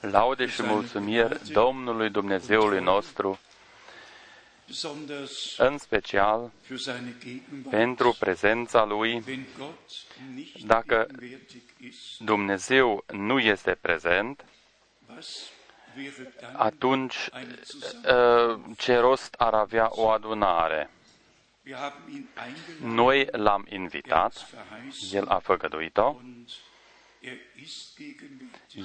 Laude și mulțumiri Domnului Dumnezeului nostru, besonders în special für seine Gegenwart. pentru prezența Lui. Wenn Gott nicht Dacă gegenwärtig ist, Dumnezeu nu este prezent, was wäre dann atunci eine Zusammenkunft? uh, ce rost ar avea o adunare? Wir haben ihn eingeladen, Noi l-am er invitat, hat's verheißen El a făgăduit-o,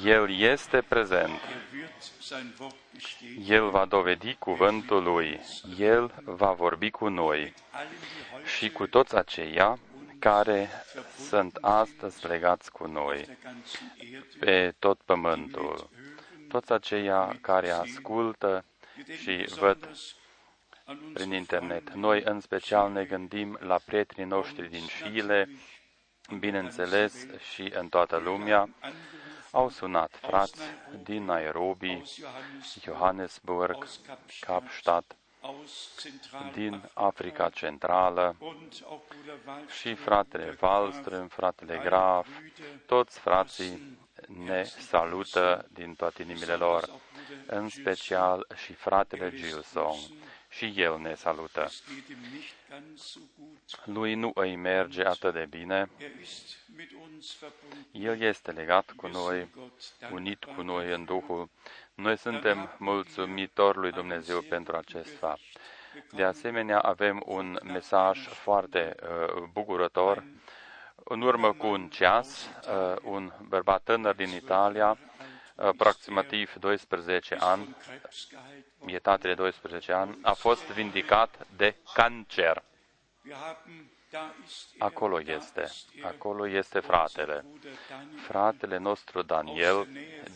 El este prezent, Er wird sein Wort bestätigen. El va dovedi cuvântul Lui, El va vorbi cu noi. Allen, die heute și cu toți aceia care sunt astăzi legați cu noi. Der ganzen Erde pe tot pământul, toți aceia care ascultă și văd an uns prin internet. Noi, în special, ne gândim la prietenii noștri din Chile, bineînțeles, și în toată lumea. Au sunat frați din Nairobi, aus Johannes, Johannesburg, aus Kapstadt, Kapstadt, aus Zentral din Africa Centrală und auch Bruder Wallström, și fratele Wallström, fratele Graf, toți frații ne salută din toate inimile lor, în special și fratele Gilson. Și el ne salută. Es geht ihm nicht ganz so gut. Lui nu îi merge atât de bine. Er ist mit uns verbunden. El este legat cu Wir noi, sind Gott unit cu dankbar. noi în Duhul. Noi suntem mulțumitori lui Dumnezeu pentru acest fapt. De asemenea, avem un mesaj foarte uh, bucurător. În urmă cu un ceas, uh, un bărbat tânăr din Italia, aproximativ 12 ani, Krebs geheilt worden. pietate de 12 ani, a fost vindicat de cancer. Wir haben, da ist er, Acolo da este, ist er, acolo este fratele. Bruder Daniel, Fratele nostru Daniel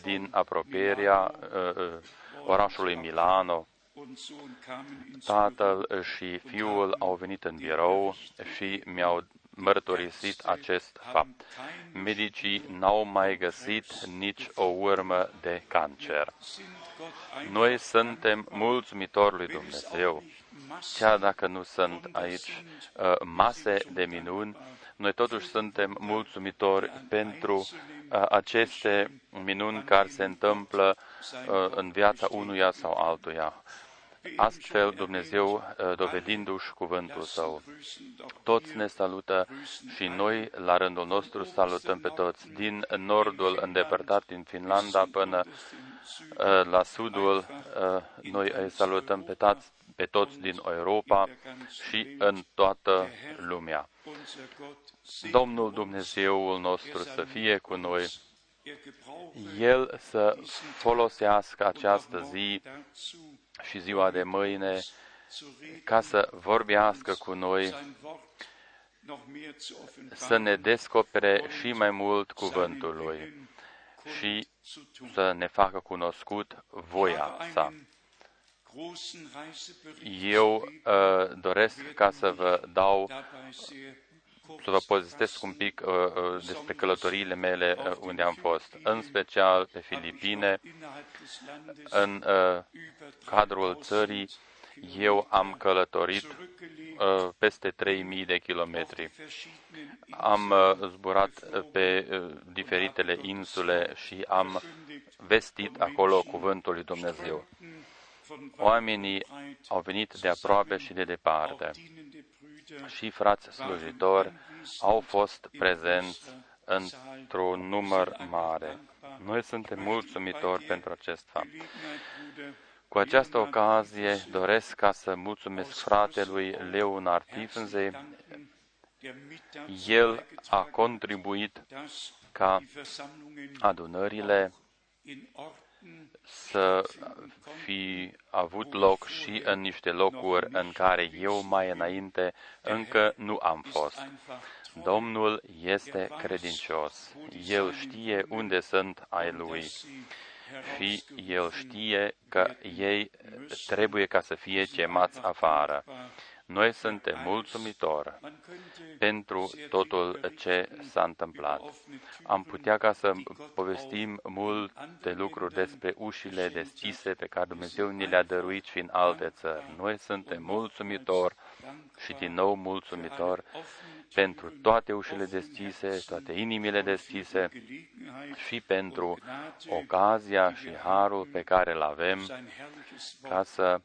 din apropierea uh, uh, orașului Milano, und Sohn kamen ins tatăl și fiul au venit în birou și mi-au mărturisit acest fapt. Medicii n-au mai găsit nici o urmă de cancer. sind Gott ein, Noi suntem mulțumitori lui Dumnezeu. Chiar dacă nu sunt aici uh, mase de minuni, noi totuși suntem mulțumitori pentru uh, aceste minuni care se întâmplă uh, în viața unuia sau altuia. Astfel, Dumnezeu, uh, dovedindu-și cuvântul Său, toți ne salută și noi, la rândul nostru, salutăm pe toți. Din nordul îndepărtat, din Finlanda, până uh, la sudul, uh, noi îi salutăm pe toți, pe toți din Europa și în toată lumea. unser Gott, Domnul Dumnezeul nostru să fie cu noi, er gebraucht El să folosească această zi dazu, și ziua de mâine zu reden, ca să vorbească cu noi, sein Wort noch mehr zu să ne offenbaren, descopere și mai mult cuvântul Lui Willen și zu tun. să ne facă cunoscut voia sa. einen großen Reisebericht Eu zu geben, uh, doresc ca să vă dau, dabei sehr kurz să vă povestesc un pic uh, uh, despre călătoriile mele uh, unde am fost, în special pe Filipine, innerhalb des Landes în uh, über cadrul țării, eu am călătorit zurückgelegt, uh, peste 3000 de kilometri. verschiedenen Am uh, zburat uh, pe uh, diferitele insule și am vestit acolo cuvântul lui Dumnezeu. von Oamenii au venit de aproape și de departe dienende Brüder și frați slujitori au fost prezenți într-un număr mare. Noi suntem mulțumitori pentru acest fapt. Gelegenheit, Bruder, Cu această ocazie doresc ca să mulțumesc fratelui Leonard Tiefensee. danken, der mit dazu El a beigetragen contribuit hat, dass ca die Versammlungen adunările in Ort să fi avut loc și în niște locuri în care eu mai înainte încă nu am fost. Domnul este credincios. El știe unde sunt ai lui și el știe că ei trebuie ca să fie chemați afară. Noi suntem mulțumitori pentru totul ce s-a întâmplat. Am putea ca să povestim multe lucruri despre ușile deschise pe care Dumnezeu ni le-a dăruit și în alte țări. Noi suntem mulțumitori și din nou mulțumitori pentru toate ușile deschise, toate inimile deschise și pentru ocazia și harul pe care îl avem ca să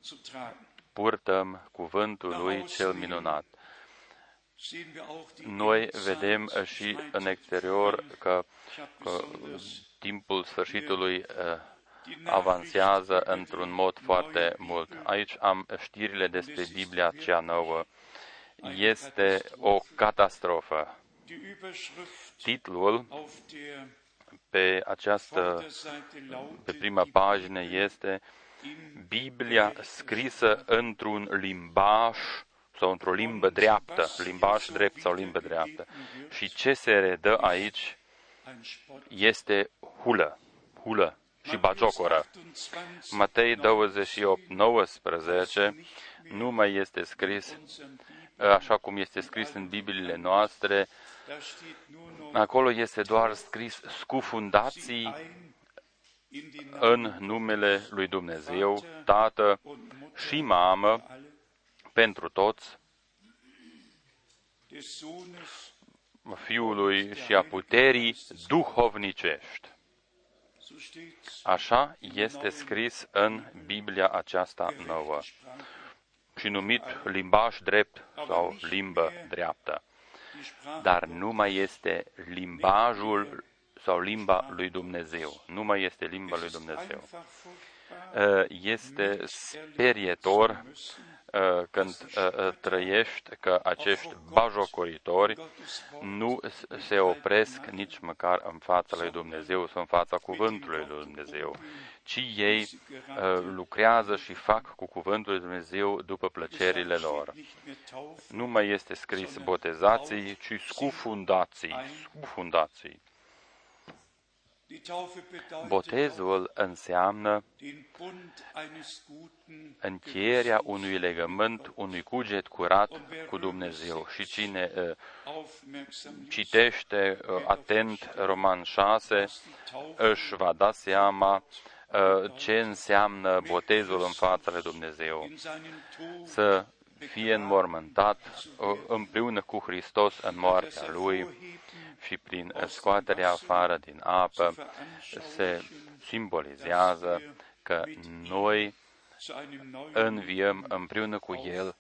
purtăm cuvântul lui cel minunat. Noi vedem și în exterior că, că timpul sfârșitului uh, avansează într-un mod foarte mult. Aici am știrile despre Biblia cea nouă. Este o catastrofă. Titlul pe această, pe prima pagină este Biblia scrisă într-un limbaj sau într-o limbă dreaptă, limbaj drept sau limbă dreaptă. Și ce se redă aici este hulă, hulă și bagiocoră. Matei 28, 19 nu mai este scris așa cum este scris în Bibliile noastre. Acolo este doar scris scufundații în numele lui Dumnezeu, Tată și Mamă, pentru toți, Fiului și a puterii duhovnicești. Așa este scris în Biblia aceasta nouă și numit limbaj drept sau limbă dreaptă. Dar nu mai este limbajul sau limba lui Dumnezeu. Nu mai este limba lui Dumnezeu. Uh, este sperietor uh, când uh, trăiești că acești bajocoritori nu se opresc nici măcar în fața lui Dumnezeu sau în fața cuvântului lui Dumnezeu, ci ei lucrează și fac cu cuvântul lui Dumnezeu după plăcerile lor. Nu mai este scris botezații, ci scufundații, scufundații. Botezul înseamnă încheierea unui legământ, unui cuget curat cu Dumnezeu. Și cine uh, citește uh, atent Roman 6 își va da seama uh, ce înseamnă botezul în fața lui Dumnezeu. Să fie înmormântat împreună cu Hristos în moartea Lui, și prin scoaterea afară din apă se simbolizează că noi înviem împreună cu El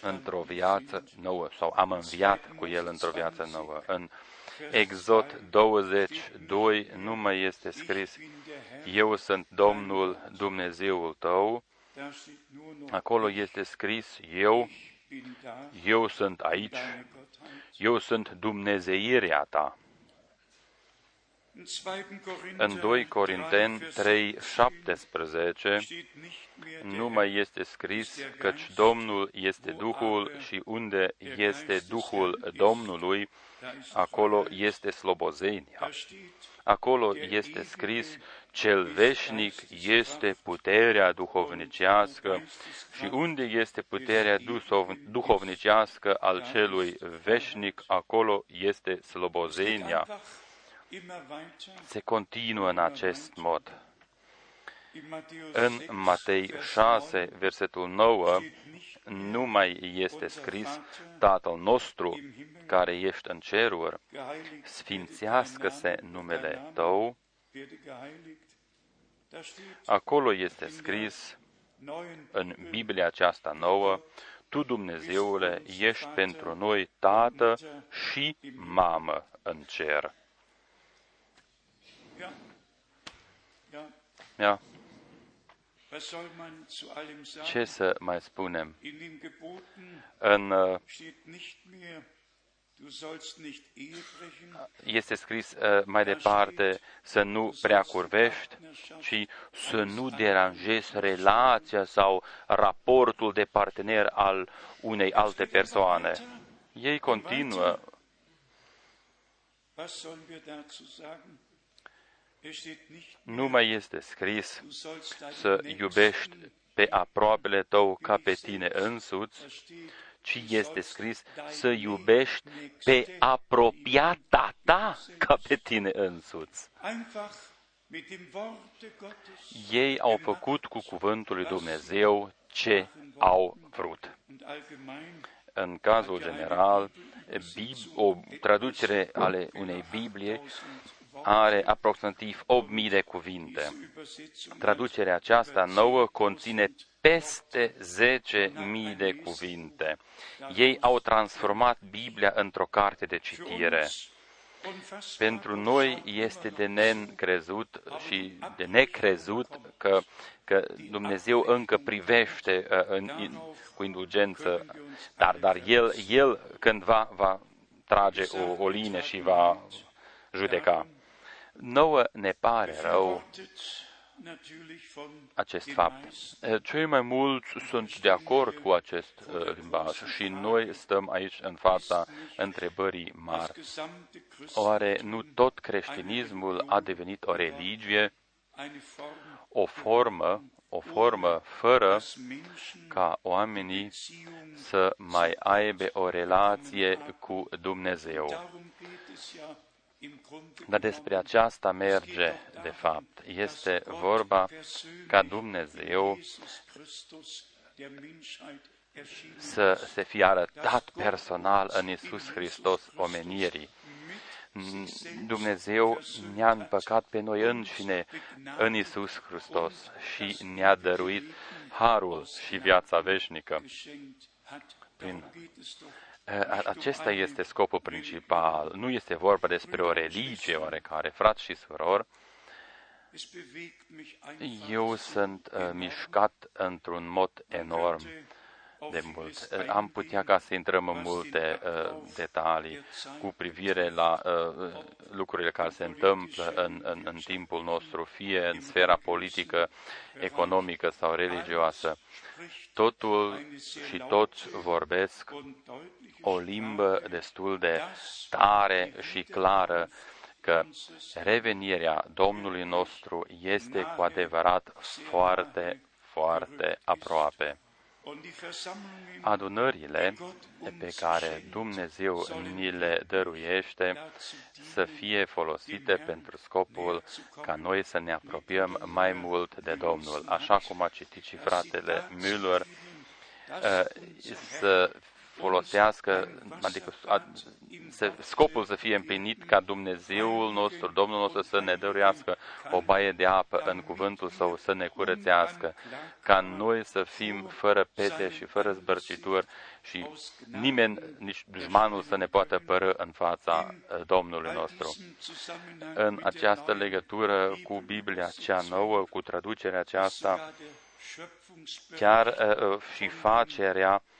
într-o viață nouă sau am înviat cu El într-o viață nouă. În Exod 22 nu mai este scris Eu sunt Domnul Dumnezeul tău, acolo este scris Eu, eu sunt aici, eu sunt Dumnezeirea ta. În 2 Corinteni 3, 17 nu mai este scris căci Domnul este Duhul și unde este Duhul Domnului, acolo este slobozenia. Acolo este scris cel veșnic este puterea duhovnicească și unde este puterea duhovnicească al celui veșnic, acolo este slobozenia. Se continuă în acest mod. În Matei 6, versetul 9, nu mai este scris Tatăl nostru care ești în ceruri, sfințească-se numele Tău, Acolo este scris în Biblia aceasta nouă, Tu, Dumnezeule, ești pentru noi tată și mamă în cer. Ja. Ce să mai spunem? În uh, este scris uh, mai departe să nu prea curvești, ci să nu deranjezi relația sau raportul de partener al unei alte persoane. Ei continuă. Nu mai este scris să iubești pe aproapele tău ca pe tine însuți, ci este scris să iubești pe apropiata ta ca pe tine însuți. Ei au făcut cu cuvântul lui Dumnezeu ce au vrut. În cazul general, o traducere ale unei Biblie are aproximativ 8.000 de cuvinte. Traducerea aceasta nouă conține peste 10.000 de cuvinte. Ei au transformat Biblia într-o carte de citire. Pentru noi este de neîncrezut și de necrezut că, că Dumnezeu încă privește uh, în, in, cu indulgență, dar, dar El, El cândva va trage o, o linie și va judeca. Nouă ne pare rău acest fapt. Cei mai mulți sunt de acord cu acest uh, limbaj și noi stăm aici în fața întrebării mari. Oare nu tot creștinismul a devenit o religie, o formă, o formă fără ca oamenii să mai aibă o relație cu Dumnezeu? Dar despre aceasta merge, de fapt. Este vorba ca Dumnezeu să se fie arătat personal în Isus Hristos omenirii. Dumnezeu ne-a împăcat pe noi înșine în Isus Hristos și ne-a dăruit harul și viața veșnică prin acesta este scopul principal. Nu este vorba despre o religie oarecare, frați și surori. Eu sunt uh, mișcat într-un mod enorm de mult. Am putea ca să intrăm în multe uh, detalii cu privire la uh, lucrurile care se întâmplă în, în, în timpul nostru, fie în sfera politică, economică sau religioasă. Totul și toți vorbesc o limbă destul de tare și clară că revenirea Domnului nostru este cu adevărat foarte, foarte aproape. Adunările pe care Dumnezeu ni le dăruiește să fie folosite pentru scopul ca noi să ne apropiem mai mult de Domnul, așa cum a citit și fratele Müller, uh, să folosească, adică să, scopul să fie împlinit ca Dumnezeul nostru, Domnul nostru să ne dăruiască o baie de apă în cuvântul Său, să ne curățească, ca noi să fim fără pete și fără zbărcituri și nimeni, nici dușmanul să ne poată pără în fața uh, Domnului nostru. În această legătură cu Biblia cea nouă, cu traducerea aceasta, chiar uh, uh și facerea Uh,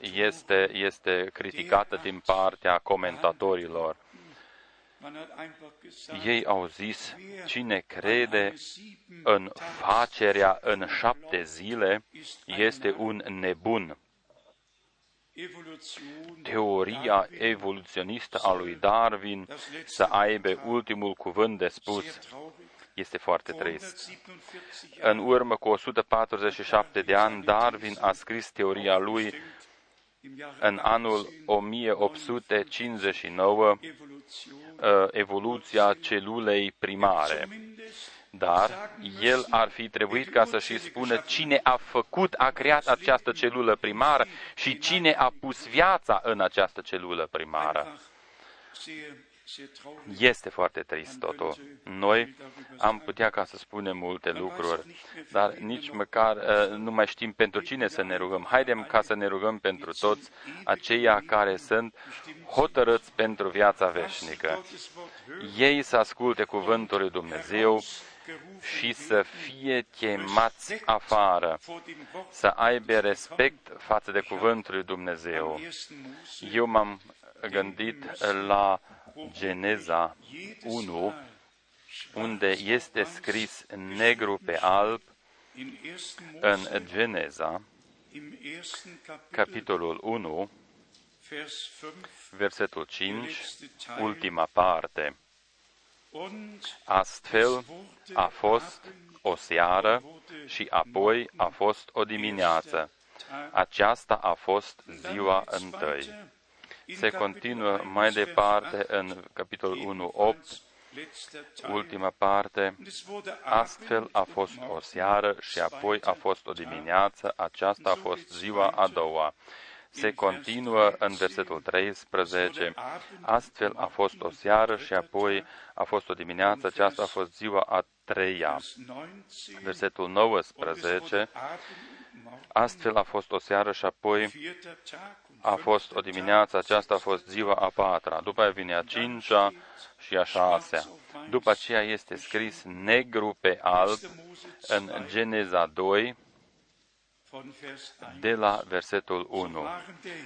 este, este criticată din partea comentatorilor. Ei au zis, cine crede în facerea în șapte zile este un nebun. Teoria evoluționistă a lui Darwin să aibă ultimul cuvânt de spus este foarte trist. În urmă cu 147 de ani, Darwin a scris teoria lui în anul 1859, uh, evoluția celulei primare. Dar el ar fi trebuit ca să și spună cine a făcut, a creat această celulă primară și cine a pus viața în această celulă primară. Este foarte trist totul. Noi am putea ca să spunem multe lucruri, dar nici măcar uh, nu mai știm pentru cine să ne rugăm. Haidem ca să ne rugăm pentru toți aceia care sunt hotărâți pentru viața veșnică. Ei să asculte cuvântul lui Dumnezeu și să fie chemați afară, să aibă respect față de cuvântul lui Dumnezeu. Eu m-am gândit la Geneza 1, unde este scris negru pe alb în Geneza, capitolul 1, versetul 5, ultima parte. Astfel a fost o seară și apoi a fost o dimineață. Aceasta a fost ziua întâi. Se continuă mai departe în capitolul 1, 8, ultima parte. Astfel a fost o seară și apoi a fost o dimineață. Aceasta a fost ziua a doua se continuă în versetul 13. Astfel a fost o seară și apoi a fost o dimineață, aceasta a fost ziua a treia. Versetul 19. Astfel a fost o seară și apoi a fost o dimineață, aceasta a fost ziua a patra. După aia vine a cincea și a șasea. După aceea este scris negru pe alb în Geneza 2, de la versetul 1.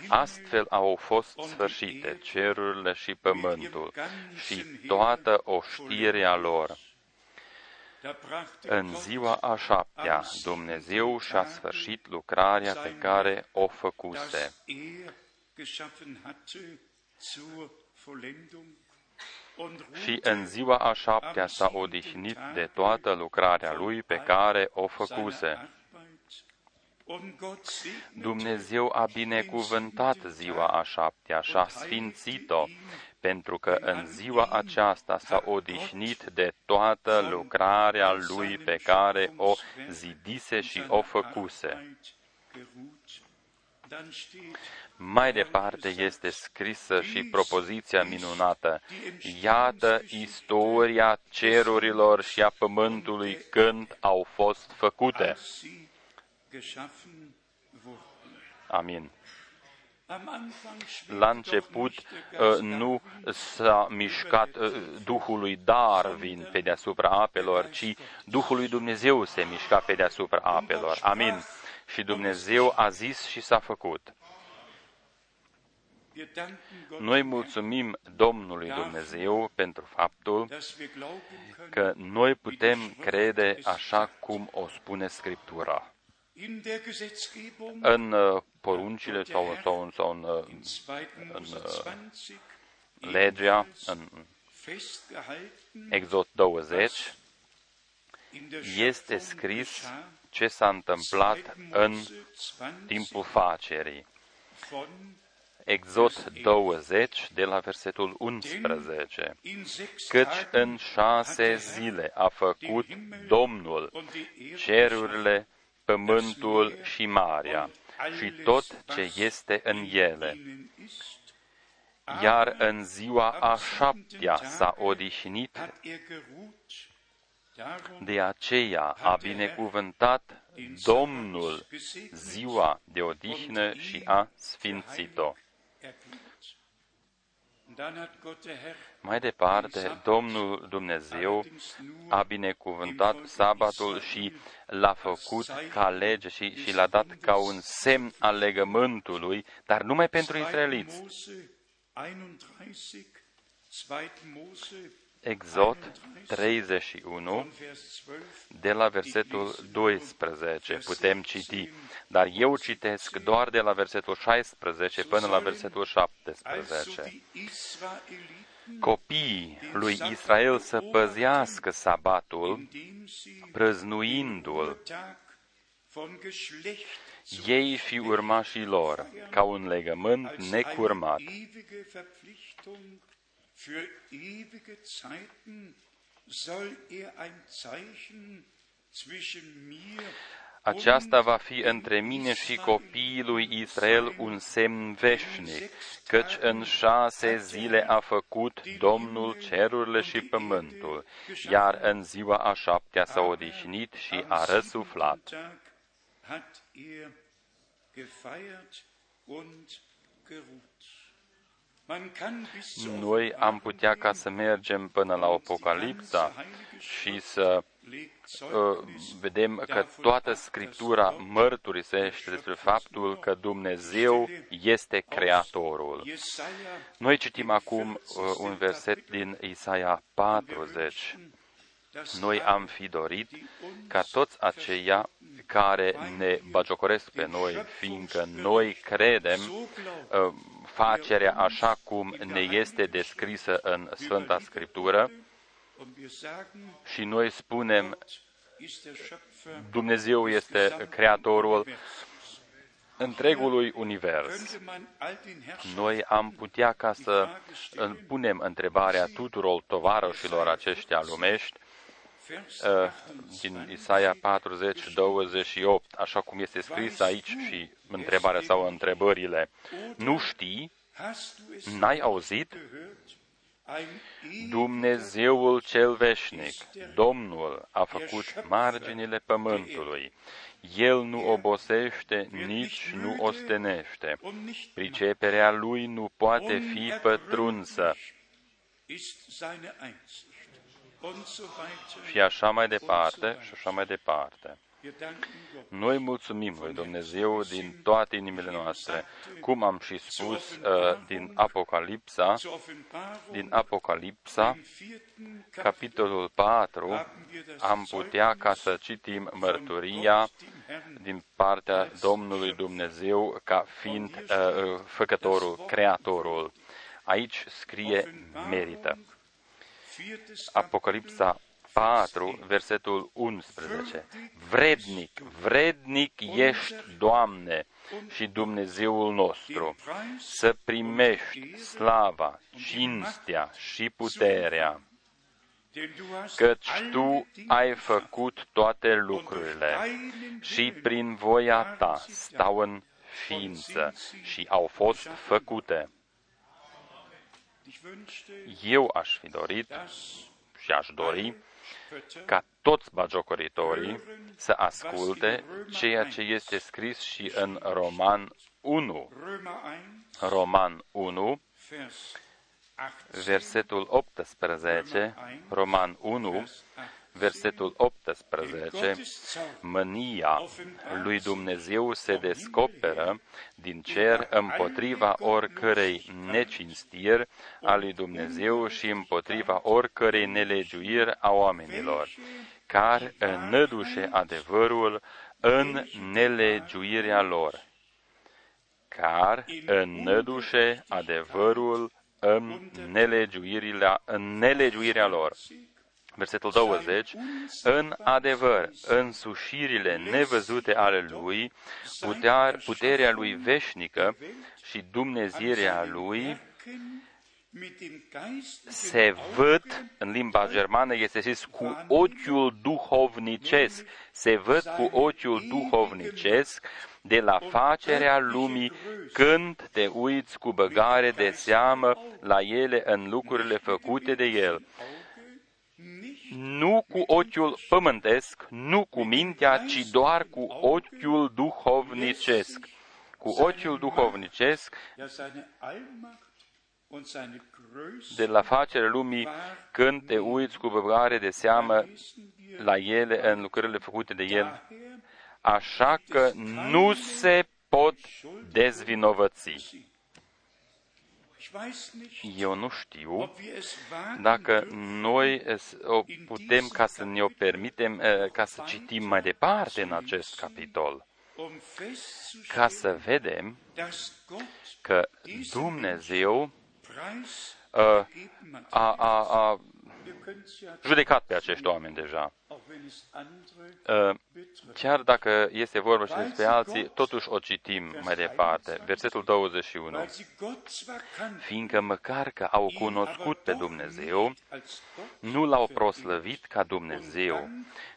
Astfel au fost sfârșite cerurile și pământul și toată oștirea lor. În ziua a șaptea, Dumnezeu și-a sfârșit lucrarea pe care o făcuse. Și în ziua a șaptea s-a odihnit de toată lucrarea lui pe care o făcuse. Dumnezeu a binecuvântat ziua a șaptea și a sfințit-o, pentru că în ziua aceasta s-a odihnit de toată lucrarea lui pe care o zidise și o făcuse. Mai departe este scrisă și propoziția minunată. Iată istoria cerurilor și a pământului când au fost făcute. Amin. La început uh, nu s-a mișcat uh, Duhului Darwin pe deasupra apelor, ci Duhul lui Dumnezeu se mișca pe deasupra apelor. Amin. Și Dumnezeu a zis și s-a făcut. Noi mulțumim Domnului Dumnezeu pentru faptul că noi putem crede așa cum o spune Scriptura în uh, poruncile sau, sau, sau în, uh, în uh, legea, în Exod 20, este scris ce s-a întâmplat în timpul facerii. Exod 20, de la versetul 11. Căci în șase zile a făcut Domnul cerurile, pământul și marea și tot ce este în ele. Iar în ziua a șaptea s-a odihnit, de aceea a binecuvântat Domnul ziua de odihnă și a sfințit-o. Mai departe, Domnul Dumnezeu a binecuvântat sabatul și l-a făcut ca lege și, și l-a dat ca un semn al legământului, dar numai pentru israeliți. Exod 31, de la versetul 12, putem citi, dar eu citesc doar de la versetul 16 până la versetul 17. Copiii lui Israel să păzească sabatul, prăznuindu-l, ei și urmașii lor, ca un legământ necurmat für ewige Zeiten soll er ein Zeichen zwischen mir aceasta va fi între mine și copiii lui Israel un semn veșnic, căci în șase zile a făcut Domnul cerurile și pământul, iar în ziua a șaptea s-a odihnit și a răsuflat. Noi am putea ca să mergem până la Apocalipsa și să uh, vedem că toată Scriptura mărturisește despre faptul că Dumnezeu este Creatorul. Noi citim acum uh, un verset din Isaia 40. Noi am fi dorit ca toți aceia care ne bagiocoresc pe noi, fiindcă noi credem uh, facerea așa cum ne este descrisă în Sfânta Scriptură și noi spunem Dumnezeu este Creatorul întregului univers. Noi am putea ca să punem întrebarea tuturor tovarășilor aceștia lumești uh, din Isaia 40, 28, așa cum este scris aici și întrebarea sau întrebările. Nu știi? N-ai auzit? Dumnezeul cel veșnic, Domnul, a făcut marginile pământului. El nu obosește, nici nu ostenește. Priceperea lui nu poate fi pătrunsă. Și așa mai departe, și așa mai departe. Noi mulțumim lui Dumnezeu din toate inimile noastre, cum am și spus uh, din Apocalipsa, din Apocalipsa, capitolul 4, am putea ca să citim mărturia din partea Domnului Dumnezeu ca fiind uh, făcătorul, creatorul. Aici scrie merită. Apocalipsa 4, versetul 11. Vrednic, vrednic ești, Doamne, și Dumnezeul nostru, să primești slava, cinstea și puterea, căci Tu ai făcut toate lucrurile și prin voia Ta stau în ființă și au fost făcute. Eu aș fi dorit și aș dori ca toți bagiocoritorii să asculte ceea ce este scris și în Roman 1. Roman 1, versetul 18, Roman 1, versetul 18, mânia lui Dumnezeu se descoperă din cer împotriva oricărei necinstiri a lui Dumnezeu și împotriva oricărei nelegiuiri a oamenilor, care înnădușe adevărul în nelegiuirea lor, care înnădușe adevărul în nelegiuirea, în nelegiuirea lor. Versetul 20, în adevăr, însușirile nevăzute ale Lui, puterea, puterea Lui veșnică și Dumnezeirea Lui se văd, în limba germană este zis, cu ochiul duhovnicesc, se văd cu ochiul duhovnicesc de la facerea lumii când te uiți cu băgare de seamă la ele în lucrurile făcute de El nu cu ochiul pământesc, nu cu mintea, ci doar cu ochiul duhovnicesc. Cu ochiul duhovnicesc de la facerea lumii, când te uiți cu băgare de seamă la ele în lucrările făcute de el, așa că nu se pot dezvinovăți. Eu nu știu dacă noi o putem ca să ne o permitem eh, ca să citim mai departe în acest capitol, ca să vedem că Dumnezeu eh, a, a, a judecat pe acești oameni deja. Uh, chiar dacă este vorba și despre alții, totuși o citim mai departe. Versetul 21. Fiindcă măcar că au cunoscut pe Dumnezeu, nu l-au proslăvit ca Dumnezeu,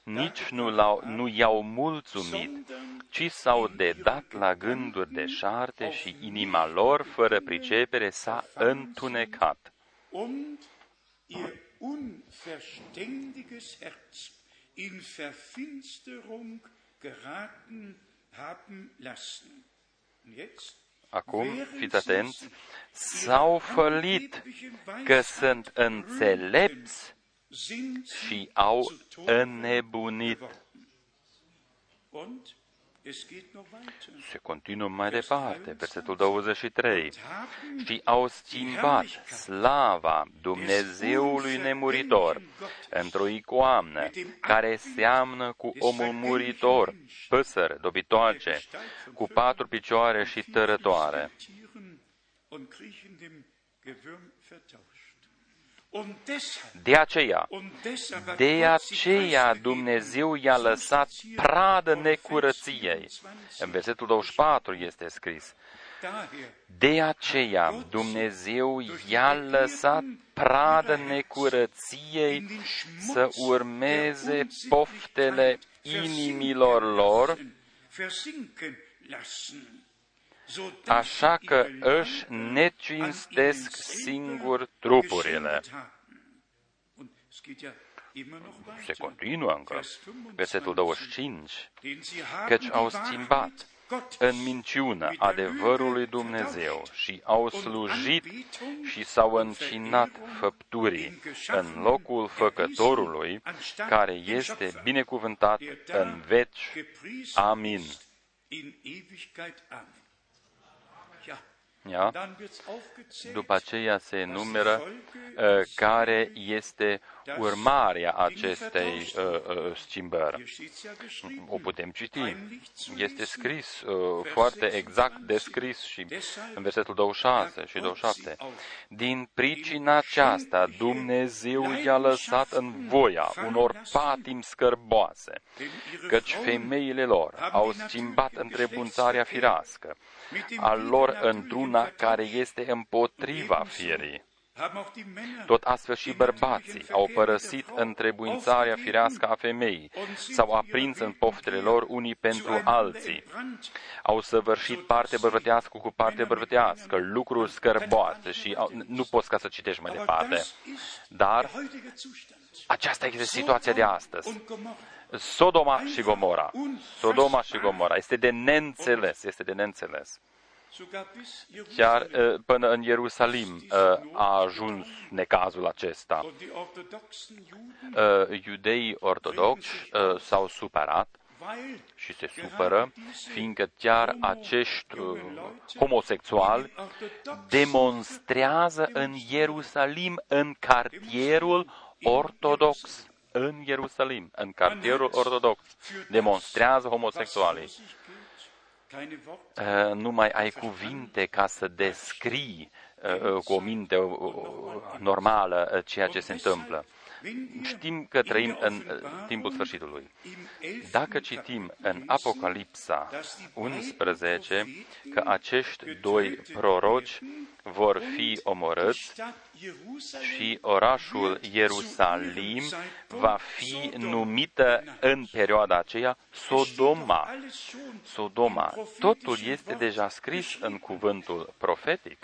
nici nu, l-au, nu i-au mulțumit, ci s-au dedat la gânduri de șarte și inima lor, fără pricepere, s-a întunecat unverständiges Herz in Verfinsterung geraten haben lassen. Acum, fiți atenți, s-au fălit că sunt înțelepți sind sie și au înnebunit. Und es geht noch weiter. Se continuă mai departe, versetul 23. Și au schimbat slava Dumnezeului nemuritor într-o icoamnă care seamnă cu omul muritor, păsări dobitoace, cu patru picioare și tărătoare. De aceea, und deshalb hat de Gott sie aceea preisgegeben, Dumnezeu i-a lăsat pradă necurăției. În versetul 24 este scris, Daher De aceea Dumnezeu i-a lăsat pradă necurăției să urmeze poftele inimilor lor, versinken lassen, sodass așa sie că ihre își Lampen necinstesc singur trupurile. Und es geht ja immer noch Se weiter. continuă încă. Vers 25. Versetul 25. Den sie haben Căci die au Wahrheit schimbat Gottes în minciună adevărul lui Dumnezeu și au slujit și s-au încinat făpturii în locul făcătorului care este binecuvântat în veci. gepriesen Amin. Aufgezählt. După aceea se enumeră uh, care este urmarea acestei uh, uh, schimbări. Hier steht's ja geschrieben. O putem citi. Heimlich zu Este lesen. scris, uh, foarte exact descris și în versetul 26 și 27. Din pricina aceasta, Dumnezeu i-a lăsat în voia unor patim scârboase, căci femeile lor au schimbat întrebunțarea firească, al lor într-una care este împotriva firii. Haben auch die Männer Tot astfel și bărbații au părăsit întrebuințarea firească a femeii, s-au aprins în poftele lor unii pentru alții, au săvârșit parte bărbătească cu parte bărbătească, lucruri scărboase și au, nu poți ca să citești mai Aber departe. das ist Dar der heutige Zustand. aceasta este situația de astăzi. Und Gomorra. Sodoma și Gomora. Sodoma și Gomora. Este de neînțeles, este de neînțeles. Sogar bis Chiar Jerusalem. uh, până în Ierusalim uh, a ajuns necazul acesta. Und die orthodoxen Juden, Uh, Iudeii ortodoxi uh, s-au supărat weil și se supără, fiindcă chiar acești uh, homosexuali demonstrează în Ierusalim, în cartierul ortodox. În Ierusalim, în cartierul ortodox, demonstrează homosexualii. keine Worte Uh, nu mai ai cuvinte ca să descrii uh, uh, cu o minte uh, uh, normală uh, ceea ce se întâmplă. Știm că trăim în uh, timpul sfârșitului. Dacă citim în Apocalipsa 11 că acești doi proroci vor fi omorâți și orașul Ierusalim va fi numită în perioada aceea Sodoma. Sodoma. Totul este deja scris în cuvântul profetic.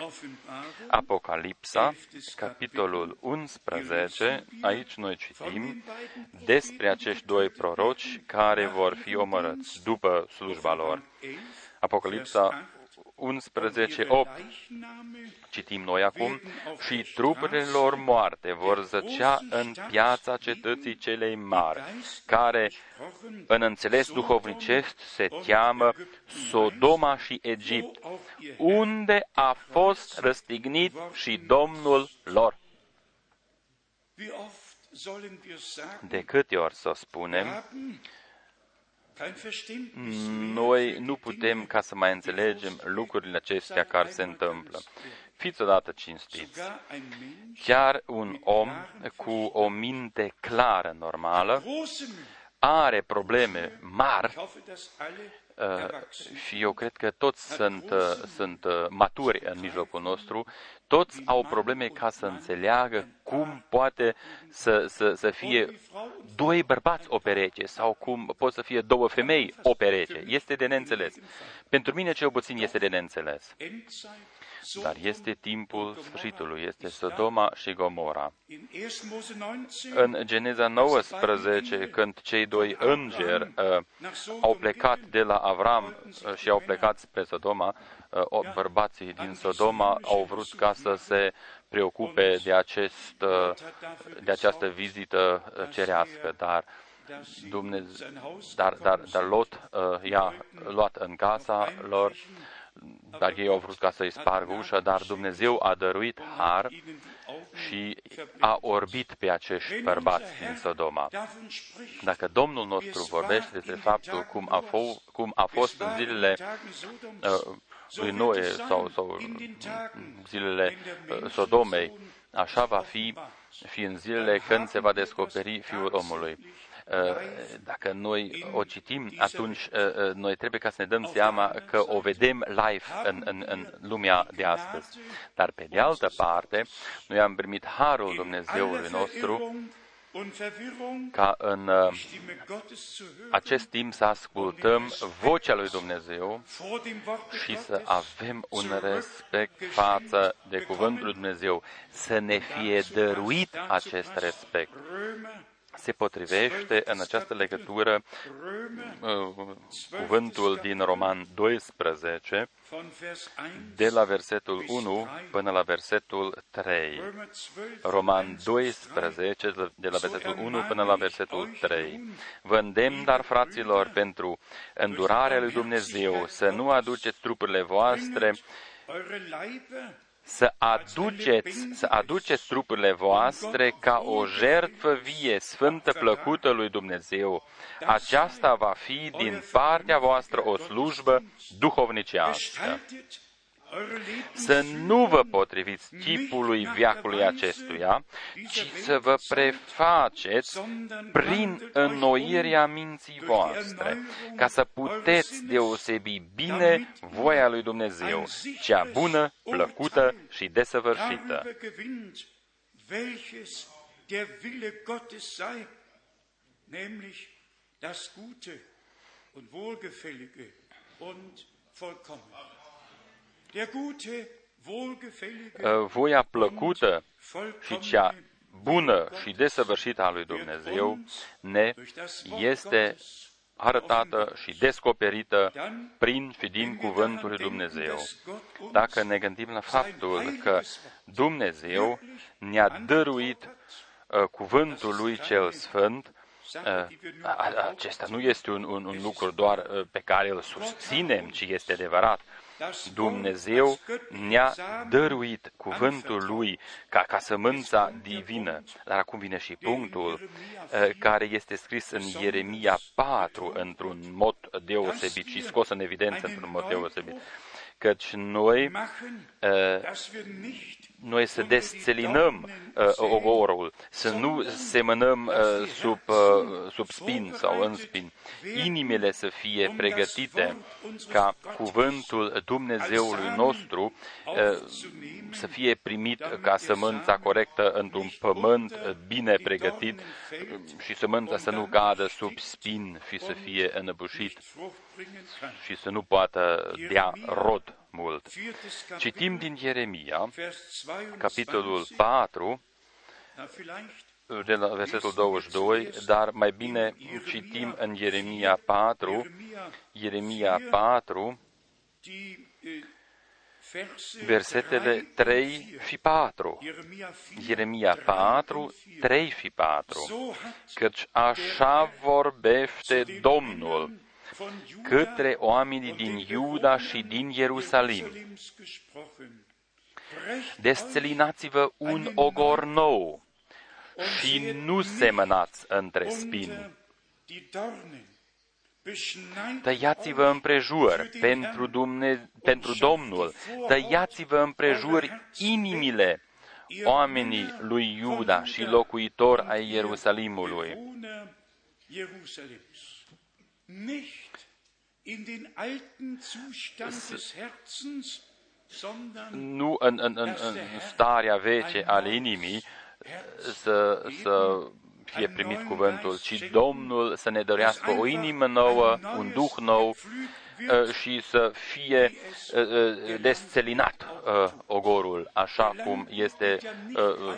Apocalipsa, capitolul 11, aici noi citim despre acești doi proroci care vor fi omorâți după slujba lor. Apocalipsa 11, 8, citim noi acum, și trupurile lor moarte vor zăcea în piața cetății celei mari, care în înțeles duhovnicesc se cheamă Sodoma și Egipt, unde a fost răstignit și Domnul lor. Wie oft sollen wir sagen, De câte ori să spunem, haben kein Verständnis noi mehr nu für die putem Dinge, ca să mai înțelegem lucrurile acestea care se întâmplă. Fiți odată cinstiți. Sogar ein Mensch, Chiar un om cu o minte clară, normală, große Mühe, are probleme mari ich hoffe, dass alle uh, erwachsen și eu cred că toți sunt, uh, sunt uh, maturi în mijlocul nostru, toți au probleme ca să înțeleagă cum poate să, să, să fie doi bărbați o pereche sau cum pot să fie două femei o pereche. Este de neînțeles. Pentru mine cel puțin este de neînțeles. Endzeit dar este timpul sfârșitului, este Sodoma și Gomora. In 1. Mose 19 În Geneza 19, când cei doi îngeri uh, au plecat de la Avram uh, și au plecat spre Sodoma, uh, o- bărbații din Sodoma au vrut ca să se preocupe de, acest, uh, de această vizită uh, cerească, dar Dumnezeu, dar, dar, dar Lot uh, i-a luat în casa lor, dar ei au vrut ca să-i spargă ușa, dar Dumnezeu a dăruit har și a orbit pe acești bărbați din Sodoma. davon spricht, Dacă Domnul nostru vorbește despre faptul cum a, fo- cum a fost în zilele uh, lui Noe sau, sau zilele uh, Sodomei, așa va fi, fi în zilele când se va descoperi Fiul omului. Uh, Dacă noi o citim, atunci uh, uh, noi trebuie ca să ne dăm seama că o vedem live în, în, în lumea de astăzi. Dar pe de altă parte, noi am primit harul Dumnezeului nostru und Verwirrung ca în uh, Stimme Gottes zu hören, acest timp să ascultăm vocea lui Dumnezeu vor dem Wort și să Gottes avem un respect față de cuvântul lui Dumnezeu, să ne fie dăruit acest respect. Römer, Se potrivește în această legătură Römer uh, cuvântul din Roman 12, von Vers 1 de la versetul 1 până la versetul 3. Römer 12 Roman 12, de la versetul 1 până la versetul 3. Vă îndemn, dar, fraților, pentru îndurarea lui Dumnezeu, să nu aduceți trupurile voastre, eure Leiber să aduceți, să aduceți trupurile voastre ca o jertfă vie, sfântă, plăcută lui Dumnezeu. Aceasta va fi din partea voastră o slujbă duhovnicească. Gestaltet eure Să nu vă potriviți chipului viacului acestuia, ci să vă prefaceți prin înnoirea minții voastre, ca să puteți deosebi bine voia lui Dumnezeu, cea bună, plăcută și desăvârșită. darüber gewinnt, welches der Wille Gottes sei, nämlich das Gute und Wohlgefällige und Vollkommene. Der gute, wohlgefällige, Uh, Voia plăcută și cea vollkommene bună și desăvârșită a lui Dumnezeu ne este arătată și descoperită prin și din cuvântul lui Dumnezeu. Dacă ne gândim la faptul că Dumnezeu ne-a dăruit uh, cuvântul lui cel sfânt, uh, a- a- acesta nu este un, un, un lucru doar uh, pe care îl susținem, ci este adevărat. Dumnezeu ne-a dăruit cuvântul Lui ca, ca sămânța divină. Dar acum vine și punctul eh, care este scris în Ieremia 4 într-un mod deosebit și scos în evidență într-un mod deosebit. Căci noi, machen, eh, dass wir nicht noi să desțelinăm uh, ogorul, să nu semănăm uh, sub, uh, sub spin sau în spin. Inimile să fie pregătite ca cuvântul Dumnezeului nostru uh, să fie primit ca sămânța corectă într-un pământ uh, bine pregătit uh, și sămânța să nu cadă sub spin și să fie înăbușit Frucht bringen kann. și să nu poată dea rod mult. Viertes Citim Kapitel, din Ieremia, Vers 22, capitolul 4, na, vielleicht de la versetul 22, dar mai bine citim în Ieremia 4, Jeremia Ieremia 4, die äh, Verse versetele 3 3 și 4. Jeremia 4, Ieremia 4, 3 și 4. So hat Căci așa vorbește Domnul von Juda către oamenii din Iuda și din Ierusalim. Jerusalems gesprochen. Brecht Desțelinați-vă un ogor nou și nu semănați între spini. unter die Dornen. Beschneidet Tăiați-vă împrejur pentru, Dumne, pentru Domnul, tăiați-vă împrejur inimile oamenii lui Iuda și locuitor ai Ierusalimului. Nu în, în, în, în starea vece ale inimii să, să fie primit cuvântul, ci Domnul să ne dorească o inimă nouă, un duh nou, uh, și să fie uh, uh, desțelinat uh, ogorul, așa cum este uh,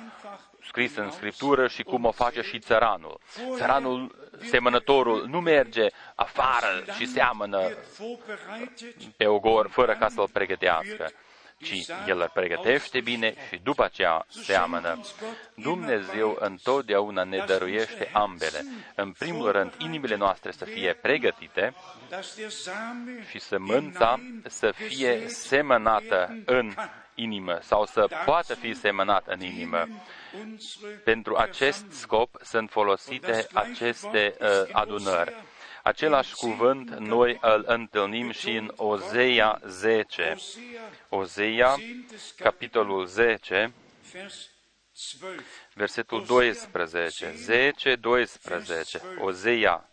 scris în Scriptură și cum o face și țăranul. Țăranul, semănătorul, nu merge afară și seamănă pe ogor fără ca să-l pregătească ci El îl pregătește bine și după aceea seamănă. Dumnezeu întotdeauna ne dăruiește ambele. În primul rând, inimile noastre să fie pregătite și sămânța să fie semănată în inimă sau să poată fi semănată în inimă. Pentru acest scop sunt folosite aceste uh, adunări. Același cuvânt noi îl întâlnim și în Ozeia 10. Ozeia, capitolul 10, versetul 12. 10, 12. Ozeia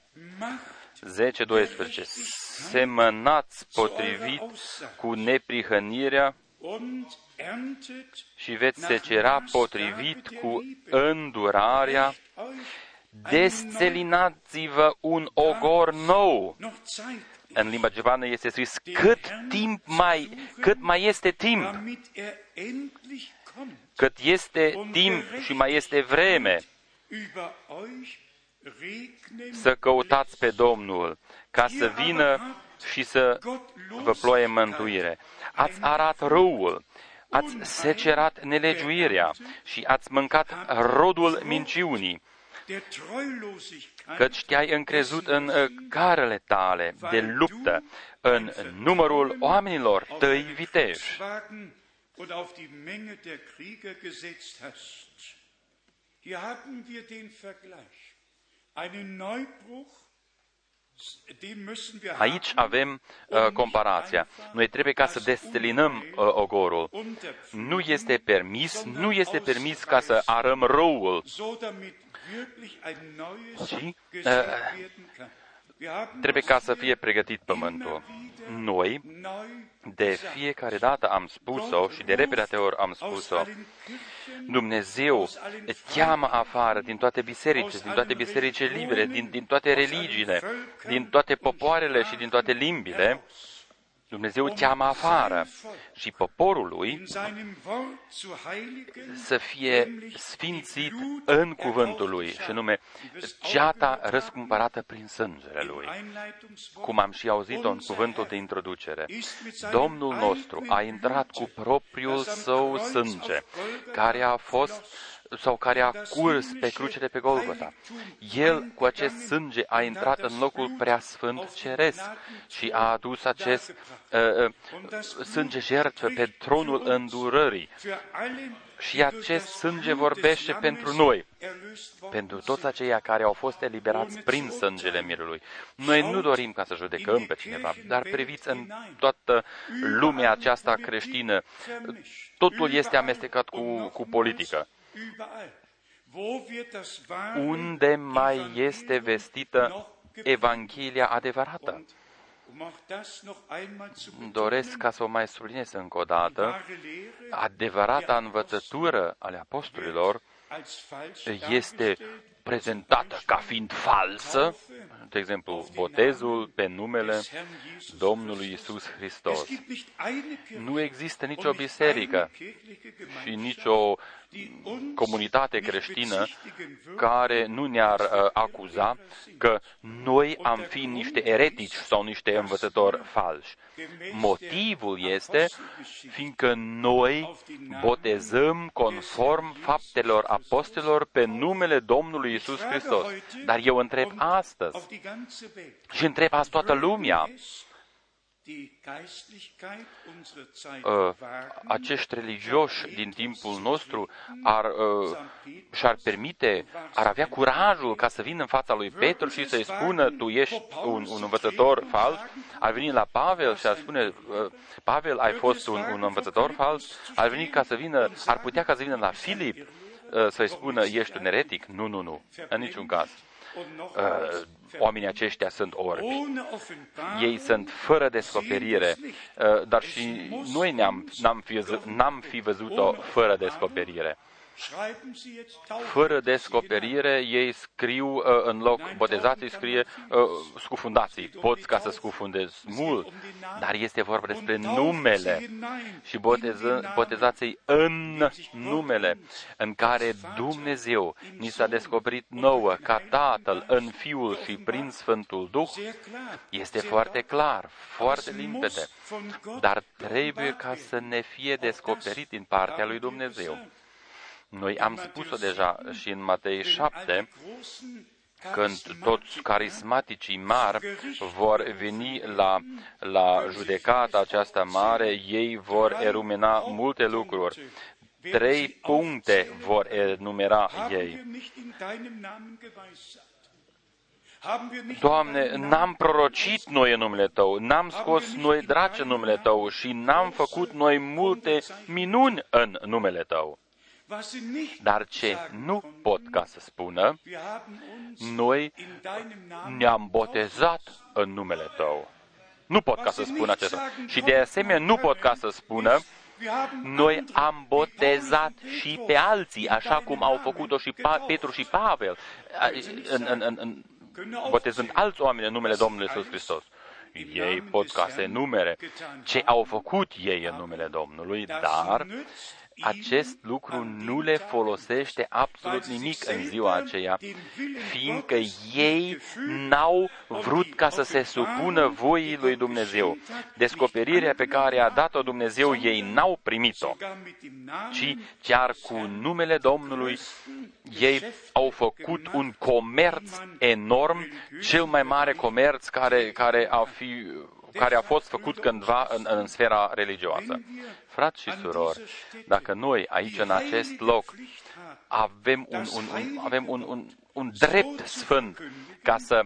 10, 12. Semănați potrivit cu neprihănirea și veți secera potrivit cu îndurarea. Desțelinați-vă un ogor nou. În limba germană este scris cât timp mai, cât mai este timp, cât este timp și mai este vreme. Să căutați pe Domnul ca să vină și să vă ploie mântuire. Ați arat răul, ați secerat nelegiuirea și ați mâncat rodul minciunii căci te-ai încrezut în uh, carele tale de luptă, în numărul oamenilor tăi viteji. Hier haben wir den Vergleich. Einen Neubruch Aici avem uh, comparația. Noi trebuie ca să destelinăm uh, ogorul. Nu este permis, nu este permis ca să arăm răul, și uh, trebuie ca să fie pregătit pământul. Noi, de fiecare dată am spus-o și de repetate ori am spus-o, Dumnezeu cheamă afară din toate bisericile, din toate bisericile libere, din, din toate religiile, din toate popoarele și din toate limbile, Dumnezeu cheamă afară și poporul lui să fie sfințit în cuvântul lui, și nume ceata răscumpărată prin sângele lui. Cum am și auzit-o în cuvântul de introducere, Domnul nostru a intrat cu propriul său sânge, care a fost sau care a curs pe crucele pe Golgota. El cu acest sânge a intrat în locul preasfânt ceresc și a adus acest uh, uh, sânge jertfă pe tronul îndurării. Și acest sânge vorbește pentru noi, pentru toți aceia care au fost eliberați prin sângele mirului. Noi nu dorim ca să judecăm pe cineva, dar priviți în toată lumea aceasta creștină, totul este amestecat cu, cu politică unde mai este vestită Evanghelia adevărată. Doresc ca să o mai subliniez încă o dată. Adevărata învățătură ale apostolilor este prezentată ca fiind falsă, de exemplu, botezul pe numele Domnului Isus Hristos. Nu există nicio biserică și nicio comunitate creștină care nu ne-ar uh, acuza că noi am fi niște eretici sau niște învățători falși. Motivul este fiindcă noi botezăm conform faptelor apostolilor pe numele Domnului Isus Hristos. Dar eu întreb astăzi și întreb azi toată lumea, uh, acești religioși din timpul nostru ar, uh, și-ar permite, ar avea curajul ca să vină în fața lui Petru și să-i spună, tu ești un, un învățător fals, ar veni la Pavel și ar spune, uh, Pavel, ai fost un, un învățător fals, ar veni ca să vină, ar putea ca să vină la Filip uh, să-i spună, ești un eretic? Nu, nu, nu, în niciun caz. Uh, oamenii aceștia sunt orbi. Ei sunt fără descoperire, uh, dar și noi ne-am, n-am, fi, n-am fi văzut-o fără descoperire. Fără descoperire, ei scriu uh, în loc botezații, scrie uh, scufundații. Poți ca să scufundezi mult, dar este vorba despre numele și boteză, botezații în numele în care Dumnezeu ni s-a descoperit nouă ca Tatăl în Fiul și prin Sfântul Duh. Este foarte clar, foarte limpede, dar trebuie ca să ne fie descoperit din partea lui Dumnezeu. Noi am spus-o deja și în Matei 7, când toți carismaticii mari vor veni la, la judecata aceasta mare, ei vor erumina multe lucruri. Trei puncte vor enumera ei. Doamne, n-am prorocit noi în numele Tău, n-am scos noi draci în numele Tău și n-am făcut noi multe minuni în numele Tău. Dar ce nu pot ca să spună, noi ne-am botezat în numele Tău. Nu pot ca să spun acesta. Și de asemenea nu pot ca să spună, noi am botezat și pe alții, așa cum au făcut-o și Petru și Pavel, în, în, în, în, botezând alți oameni în numele Domnului Iisus Hristos. Ei pot ca să numere ce au făcut ei în numele Domnului, dar acest lucru nu le folosește absolut nimic în ziua aceea, fiindcă ei n-au vrut ca să se supună voii lui Dumnezeu. Descoperirea pe care a dat-o Dumnezeu ei n-au primit-o, ci chiar cu numele Domnului ei au făcut un comerț enorm, cel mai mare comerț care, care a fi care a fost făcut cândva în, în sfera religioasă. Frați și surori, dacă noi aici în acest loc avem un, un, un, avem un, un, un drept sfânt ca să,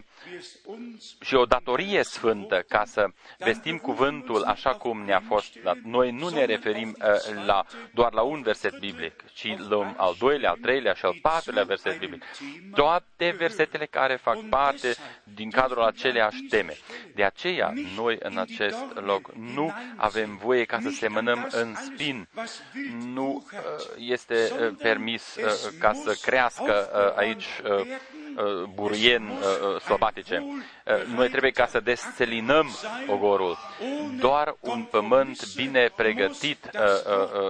și o datorie sfântă ca să vestim cuvântul așa cum ne-a fost dat. Noi nu ne referim uh, la, doar la un verset biblic, ci luăm al doilea, al treilea și al patrulea verset biblic. Toate versetele care fac parte din cadrul aceleași teme. De aceea, noi în acest loc nu avem voie ca să semănăm în spin. Nu uh, este uh, permis uh, ca să crească uh, aici uh, Uh, burien uh, uh, sălbatice. Noi trebuie ca să desțelinăm ogorul. Doar un pământ bine pregătit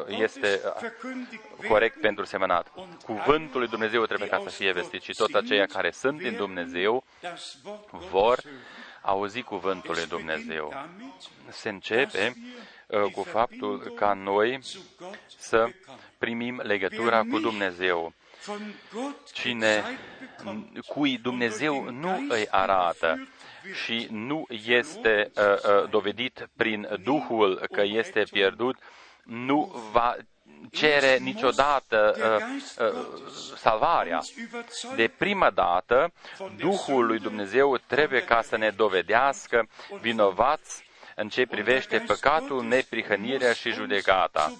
este corect pentru semănat. Cuvântul lui Dumnezeu trebuie ca să fie vestit și toți aceia care sunt din Dumnezeu vor auzi cuvântul lui Dumnezeu. Se începe cu faptul ca noi să primim legătura cu Dumnezeu. Cine cui Dumnezeu nu îi arată și nu este uh, uh, dovedit prin Duhul că este pierdut, nu va cere niciodată uh, uh, salvarea. De prima dată, Duhul lui Dumnezeu trebuie ca să ne dovedească vinovați în ce privește păcatul, neprihănirea și judecata.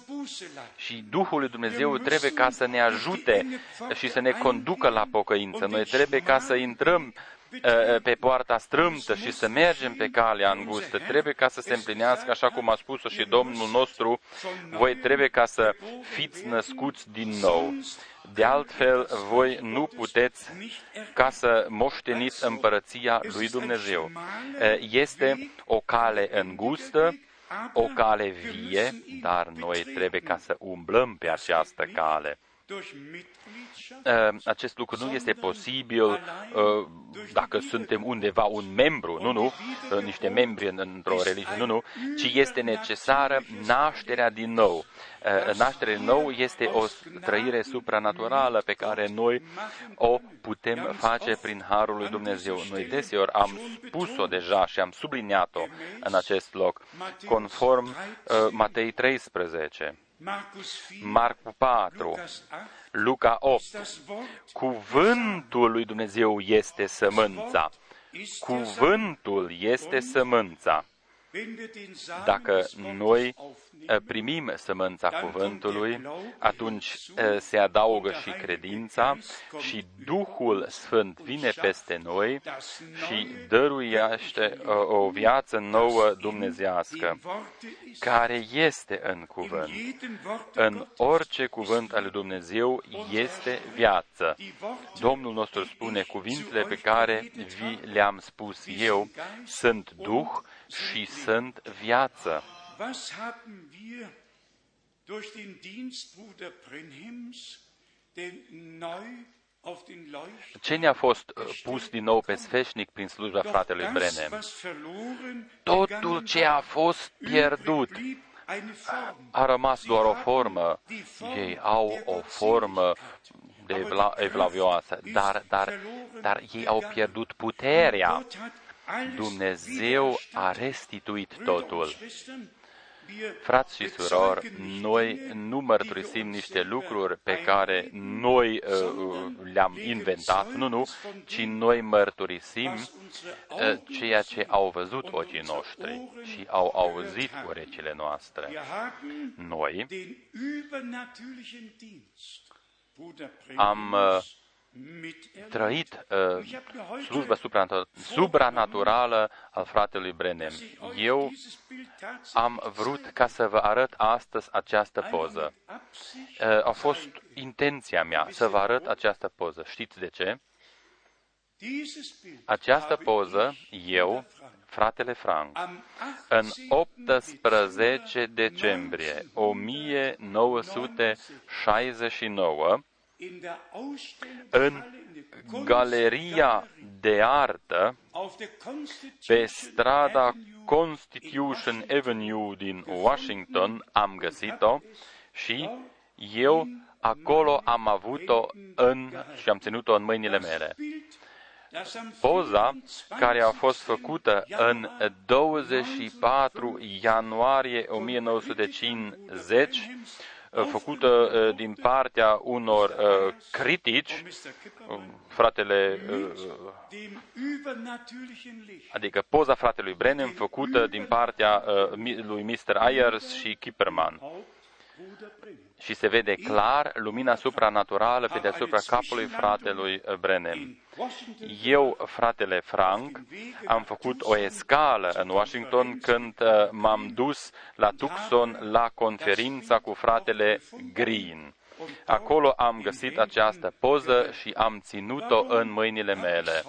Și Duhul lui Dumnezeu trebuie ca să ne ajute și să ne conducă la pocăință. Noi trebuie ca să intrăm uh, pe poarta strâmtă și să mergem pe calea îngustă. Trebuie ca să se împlinească, așa cum a spus-o și Domnul nostru, voi trebuie ca să fiți născuți din nou. De altfel, voi nu puteți ca să moșteniți împărăția lui Dumnezeu. Este o cale îngustă, o cale vie, dar noi trebuie ca să umblăm pe această cale. Acest lucru nu este posibil dacă suntem undeva un membru, nu, nu, niște membri într-o religie, nu, nu, ci este necesară nașterea din nou. Nașterea din nou este o trăire supranaturală pe care noi o putem face prin Harul lui Dumnezeu. Noi deseori am spus-o deja și am subliniat-o în acest loc, conform Matei 13. Marcu 4, Luca 8. Cuvântul lui Dumnezeu este sămânța. Cuvântul este sămânța. Dacă noi primim sămânța cuvântului, atunci se adaugă și credința și Duhul Sfânt vine peste noi și dăruiește o viață nouă dumnezească, care este în cuvânt. În orice cuvânt al lui Dumnezeu este viață. Domnul nostru spune, cuvintele pe care vi le-am spus eu sunt Duh și sunt viață. Was haben wir durch den Dienst Bruder Brenhims denn neu auf den Leuchten Ce ne-a fost uh, pus din nou pe sfeșnic prin slujba fratelui das, Brenem? was verloren Totul gegangen ce a war, fost pierdut übrig blieb eine Form. a rămas doar o Sie formă. haben die Form Ei au der o formă de evla- evlavioasă, dar, dar, dar ei au pierdut puterea. Gott hat alles Dumnezeu a restituit Brüder und totul. Schwestern, wir Frați și surori, bezeugen nicht noi Dinge, nu die mărturisim wir uns niște selber lucruri pe care noi uh, sondern le-am legen inventat, nu, nu, Zeugnis von ci dem, noi mărturisim was unsere uh, Augen ceea ce gesehen au văzut und ochii unsere noștri Ohren și au gehört auzit haben. urechile noastre. Wir haben Noi den übernatürlichen Dienst Bruder Am, uh, Brenhims miterlebt. Trăit uh, Ich habe mir heute slujba supranat- supranaturală al fratelui Brenem. dass ich euch Eu dieses Bild tatsächlich am vrut ca să vă arăt astăzi această poză. einmal mit Absicht Uh, A fost intenția mea să vă arăt această poză. Știți de ce? Dieses Bild Această habe poză, ich, eu, Bruder Frank, fratele Frank, am în 18. 18 decembrie 1969, in der în Ausstellungshalle in der Galeria de Artă, auf der pe Constitution strada Avenue Constitution Avenue din Washington, am găsit-o și eu acolo am avut-o în, și am ținut-o în mâinile mele. Poza care a fost făcută în 24 ianuarie 1950, făcută uh, din partea unor uh, critici, uh, fratele, uh, dem übernatürlichen Licht adică poza fratelui Brenem făcută din partea uh, mi- lui Mr. Ayers și Kipperman. Bruder Brenhem. Și se vede clar lumina supranaturală pe deasupra capului fratelui uh, Brenem. In Washington Eu, fratele Frank, am făcut o escală în Washington când uh, m-am dus la Tucson la conferința cu fratele Green. Acolo am găsit această poză și am ținut-o în mâinile mele.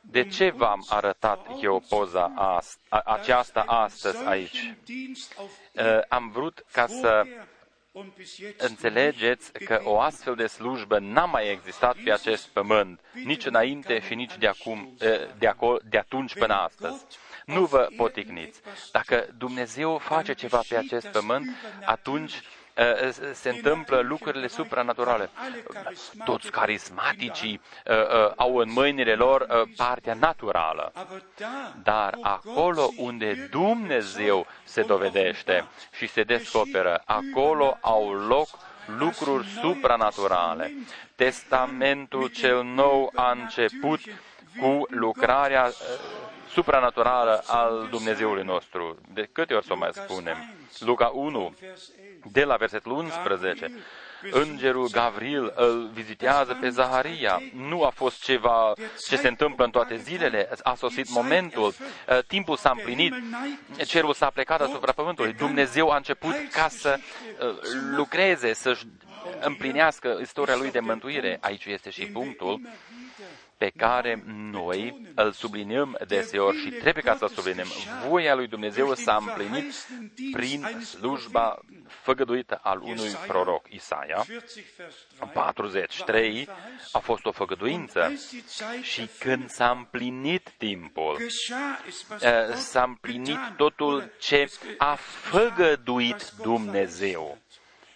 De um ce v-am uns arătat vor eu Augen zu poza führen, ast- a- dass aceasta einen astăzi aici? solchen Dienst auf Uh, Am vrut ca să vorher und bis jetzt înțelegeți nicht că o gegeben astfel de slujbă n-a mai existat pe acest pământ, nici înainte și nici de, acum, eh, de, acolo, de atunci până astăzi. Nu vă poticniți. Dacă Dumnezeu face ceva pe acest pământ, atunci eh, se întâmplă lucrurile supranaturale. Toți carismaticii eh, eh, au în mâinile lor eh, partea naturală. Aber da, Dar wo acolo Gott sich unde wirklich Dumnezeu se und dovedește offenbart, și se descoperă, acolo au loc lucruri supranaturale. Testamentul cel nou a început cu lucrarea uh, supranaturală al Dumnezeului nostru. De câte ori să o mai spunem? Luca 1, Vers 11. de la versetul 11. Îngerul Gavril îl vizitează pe Zaharia. Nu a fost ceva ce se întâmplă în toate zilele. A sosit momentul. Uh, Timpul s-a împlinit. Cerul s-a plecat asupra pământului. Dumnezeu a început ca să uh, lucreze, să-și împlinească istoria lui de mântuire. Aici este și punctul pe care noi îl subliniem deseori și trebuie ca să subliniem. Voia lui Dumnezeu s-a împlinit prin slujba făgăduită al unui proroc, Isaia. 40 Vers 3. 43 a fost o făgăduință și când s-a împlinit timpul, geschah es, was eh, Gott s-a împlinit getan totul oder ce es ge- a făgăduit was Gott Dumnezeu. verheißen hat.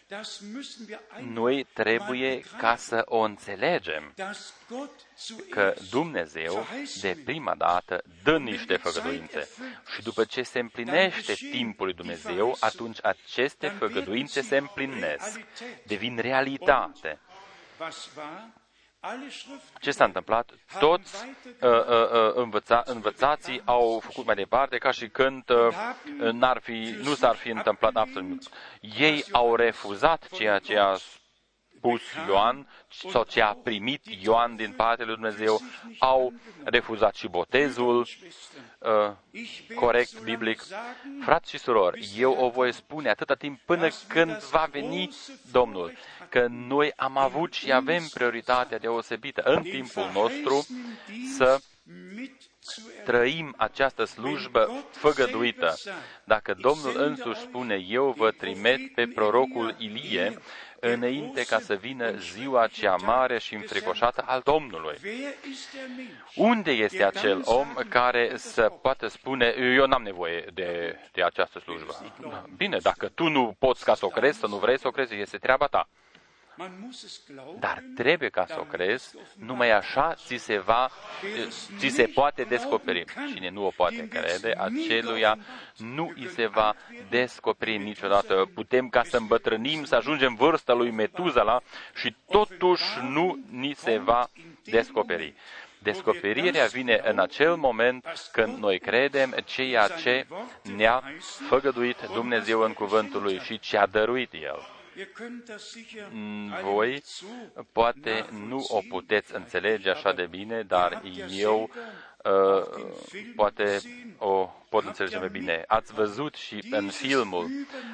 Das müssen wir einfach Noi trebuie mal ca begreifen, să o înțelegem dass Gott că zuerst Dumnezeu verheißen de will. prima dată dă niște făgăduințe și după ce se împlinește timpul lui Dumnezeu, atunci aceste făgăduințe se împlinesc, devin realitate. Was war, ce s-a întâmplat? Toți uh, uh, uh, învăța, învățații au făcut mai departe ca și când uh, n-ar fi, nu s-ar fi întâmplat absolut nimic. Ei au refuzat ceea ce a spus Ioan sau ce a primit Ioan din partea lui Dumnezeu, au refuzat și botezul uh, corect, biblic. Frați și surori, eu o voi spune atâta timp până când va veni Domnul, că noi am avut și avem prioritatea deosebită în timpul nostru să trăim această slujbă făgăduită. Dacă Domnul însuși spune, eu vă trimit pe prorocul Ilie, înainte ca să vină ziua cea mare și înfricoșată al Domnului. Unde este acel om care să poată spune, eu n-am nevoie de, de această slujbă? Bine, dacă tu nu poți ca să o crezi, să nu vrei să o crezi, este treaba ta. Dar trebuie ca să o crezi, numai așa ți se, va, ți se poate descoperi. Cine nu o poate crede, aceluia nu îi se va descoperi niciodată. Putem ca să îmbătrânim, să ajungem vârsta lui Metuzala și totuși nu ni se va descoperi. Descoperirea vine în acel moment când noi credem ceea ce ne-a făgăduit Dumnezeu în cuvântul Lui și ce a dăruit El. Mm, voi poate nu o puteți înțelege așa de bine, dar eu uh, poate o pot înțelege mai bine. Ați văzut și în filmul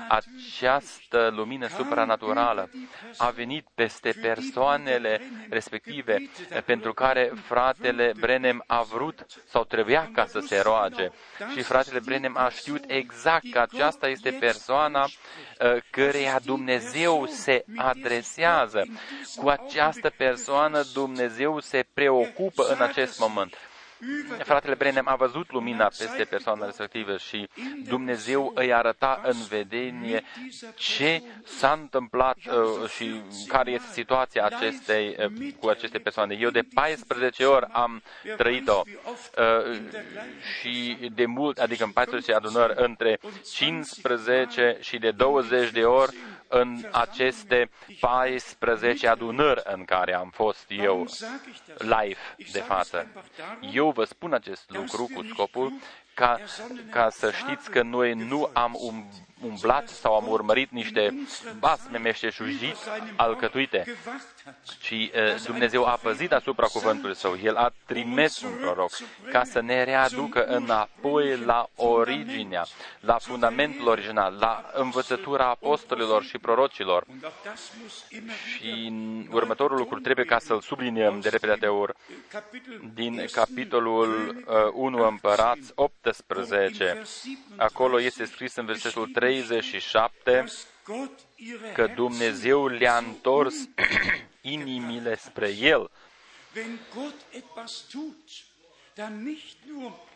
această lumină supranaturală a venit peste persoanele respective pentru care fratele Brenem a vrut sau trebuia ca să se roage. Și fratele Brenem a știut exact că aceasta este persoana uh, căreia Dumnezeu se adresează. Cu această persoană Dumnezeu se preocupă în acest moment. Fratele Brenem a văzut lumina peste persoana respectivă și Dumnezeu îi arăta în vedenie ce s-a întâmplat uh, și care este situația acestei, uh, cu aceste persoane. Eu de 14 ori am trăit-o uh, și de mult, adică în 14 adunări, între 15 și de 20 de ori în aceste 14 adunări în care am fost eu live de față. Eu vă spun acest lucru cu scopul ca, ca să știți că noi nu am un umblat sau am urmărit niște basme meșteșugii alcătuite, ci uh, Dumnezeu a păzit asupra cuvântului său. El a trimis un proroc ca să ne readucă înapoi la originea, la fundamentul original, la învățătura apostolilor și prorocilor. Și următorul lucru trebuie ca să-l subliniem de repede ori din capitolul uh, 1 Împărați 18. Acolo este scris în versetul 37 că Dumnezeu le-a întors inimile spre El.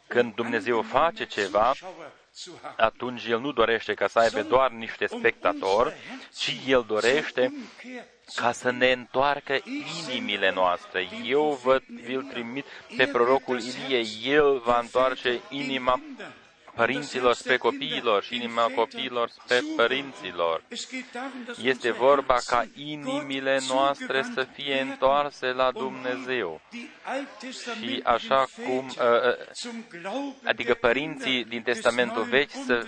Când Dumnezeu face ceva, atunci El nu dorește ca să aibă doar niște spectatori, ci El dorește ca să ne întoarcă inimile noastre. Eu vă vi-l trimit pe prorocul Ilie, El va întoarce inima părinților spre copiilor și inima copiilor spre părinților. Este vorba ca inimile noastre să fie întoarse la Dumnezeu. Și așa cum, uh, uh, adică părinții din Testamentul Vechi, să,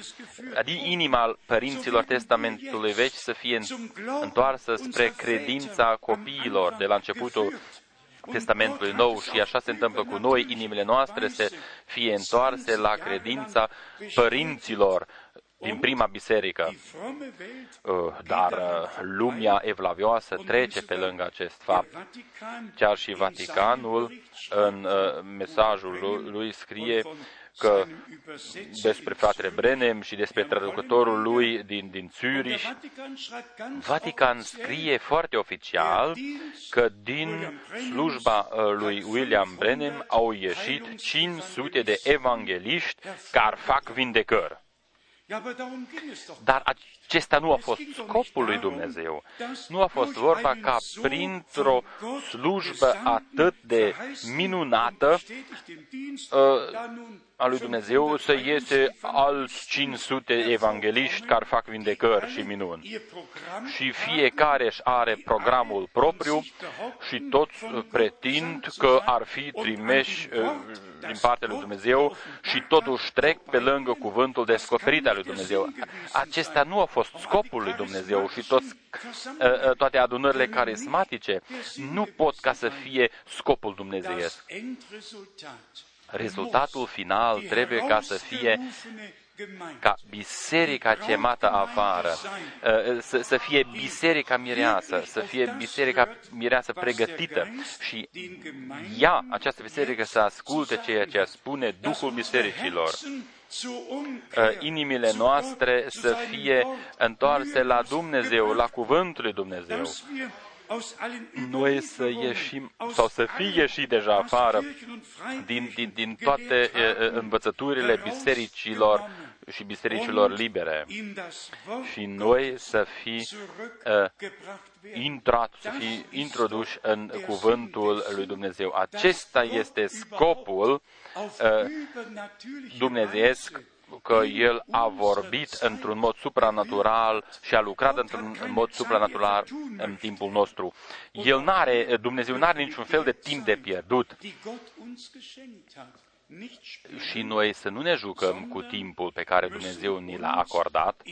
adică inima părinților Testamentului Vechi să fie întoarsă spre credința copiilor de la începutul Testamentului Nou și așa se întâmplă cu noi, inimile noastre se fie întoarse la credința părinților din prima biserică. Uh, dar uh, lumea evlavioasă trece pe lângă acest fapt. Chiar și Vaticanul, în uh, mesajul lui, scrie că despre fratele Brenem și despre traducătorul lui din, din Zürich, Vatican scrie foarte oficial că din slujba uh, lui William Brenem au ieșit 500 de evangeliști care fac vindecări. Dar acesta nu a fost scopul lui Dumnezeu. Nu a fost vorba ca printr-o slujbă atât de minunată uh, a lui Dumnezeu să iese alți 500 evangeliști care fac vindecări și minuni. Și fiecare își are programul propriu și toți pretind că ar fi trimeși uh, din partea lui Dumnezeu și totuși trec pe lângă cuvântul descoperit al lui Dumnezeu. Acesta nu a fost scopul lui Dumnezeu și toți, uh, uh, toate adunările carismatice nu pot ca să fie scopul dumnezeiesc. Rezultatul final trebuie ca să fie ca biserica chemată afară, uh, să, să fie biserica mireasă, să fie biserica mireasă pregătită și ea, această biserică, să asculte ceea ce spune Duhul bisericilor. Uh, inimile noastre să fie întoarse la Dumnezeu, la Cuvântul lui Dumnezeu noi să ieșim sau să fie ieșit deja afară din, din, din toate învățăturile bisericilor și bisericilor libere. și noi să fi uh, intrat, să fi introduși în cuvântul lui Dumnezeu. Acesta este scopul uh, dumnezeiesc că El a vorbit într-un mod supranatural și a lucrat într-un mod supranatural în timpul nostru. El n-are, Dumnezeu n-are niciun fel de timp de pierdut și noi să nu ne jucăm cu timpul pe care Dumnezeu ni l-a acordat,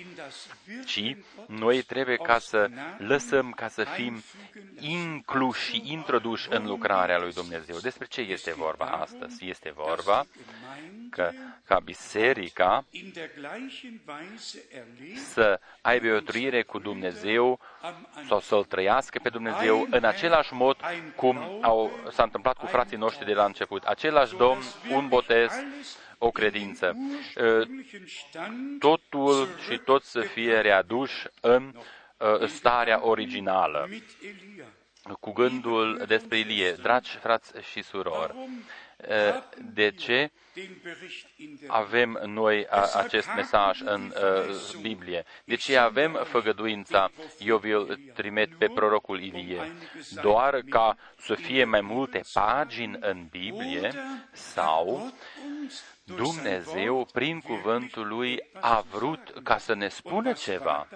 ci noi trebuie ca să lăsăm ca să fim incluși și introduși în lucrarea lui Dumnezeu. Despre ce este vorba astăzi? Este vorba că ca biserica să aibă o trăire cu Dumnezeu sau să-L trăiască pe Dumnezeu în același mod cum au, s-a întâmplat cu frații noștri de la început. Același Domn, un botez, o credință. Totul și tot să fie readuși în starea originală. Cu gândul despre Ilie, dragi frați și surori, de ce avem noi acest mesaj în Biblie? De ce avem făgăduința, eu vi-l trimit pe prorocul Ilie, doar ca să fie mai multe pagini în Biblie sau Dumnezeu, prin cuvântul lui, a vrut ca să ne spună ceva.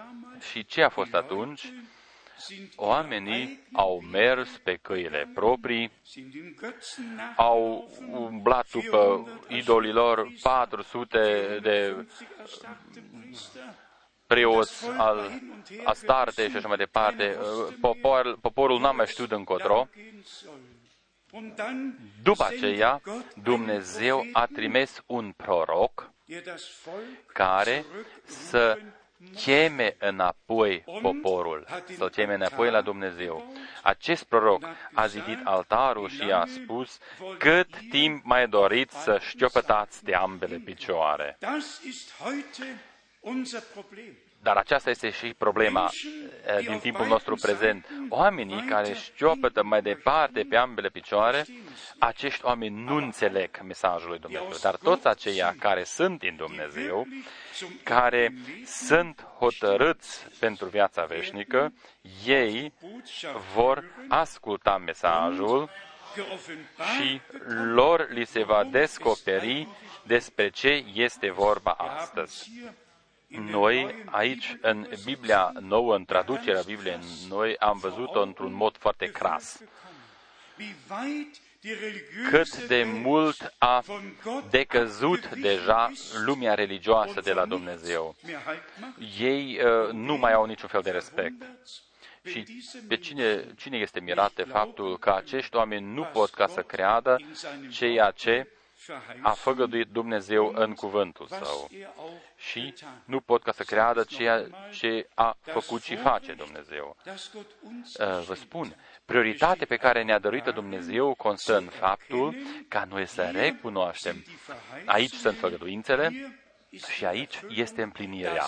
Și ce a fost atunci? Oamenii au mers pe căile proprii, au umblat după idolilor 400 de preoți al Astarte și așa mai departe. Popor, poporul n-a mai știut încotro. După aceea, Dumnezeu a trimis un proroc care să cheme înapoi poporul, să-l cheme înapoi la Dumnezeu. Acest proroc a zidit altarul și a spus, cât timp mai doriți să șchiopătați de ambele picioare. Dar aceasta este și problema eh, din timpul nostru prezent. Oamenii care șchiopătă mai departe pe ambele picioare, acești oameni nu înțeleg mesajul lui Dumnezeu. Dar toți aceia care sunt în Dumnezeu, care sunt hotărâți pentru viața veșnică, ei vor asculta mesajul și lor li se va descoperi despre ce este vorba astăzi. Noi, aici, în Biblia nouă, în traducerea Bibliei, noi am văzut-o într-un mod foarte cras. Cât de mult a decăzut deja lumea religioasă de la Dumnezeu. Ei uh, nu mai au niciun fel de respect. Și pe cine, cine este mirat de faptul că acești oameni nu pot ca să creadă ceea ce a făgăduit Dumnezeu în cuvântul său și nu pot ca să creadă ceea ce a făcut și face Dumnezeu. Uh, vă spun, prioritatea pe care ne-a dăruit Dumnezeu constă în faptul ca noi să recunoaștem. Aici sunt făgăduințele și aici este împlinirea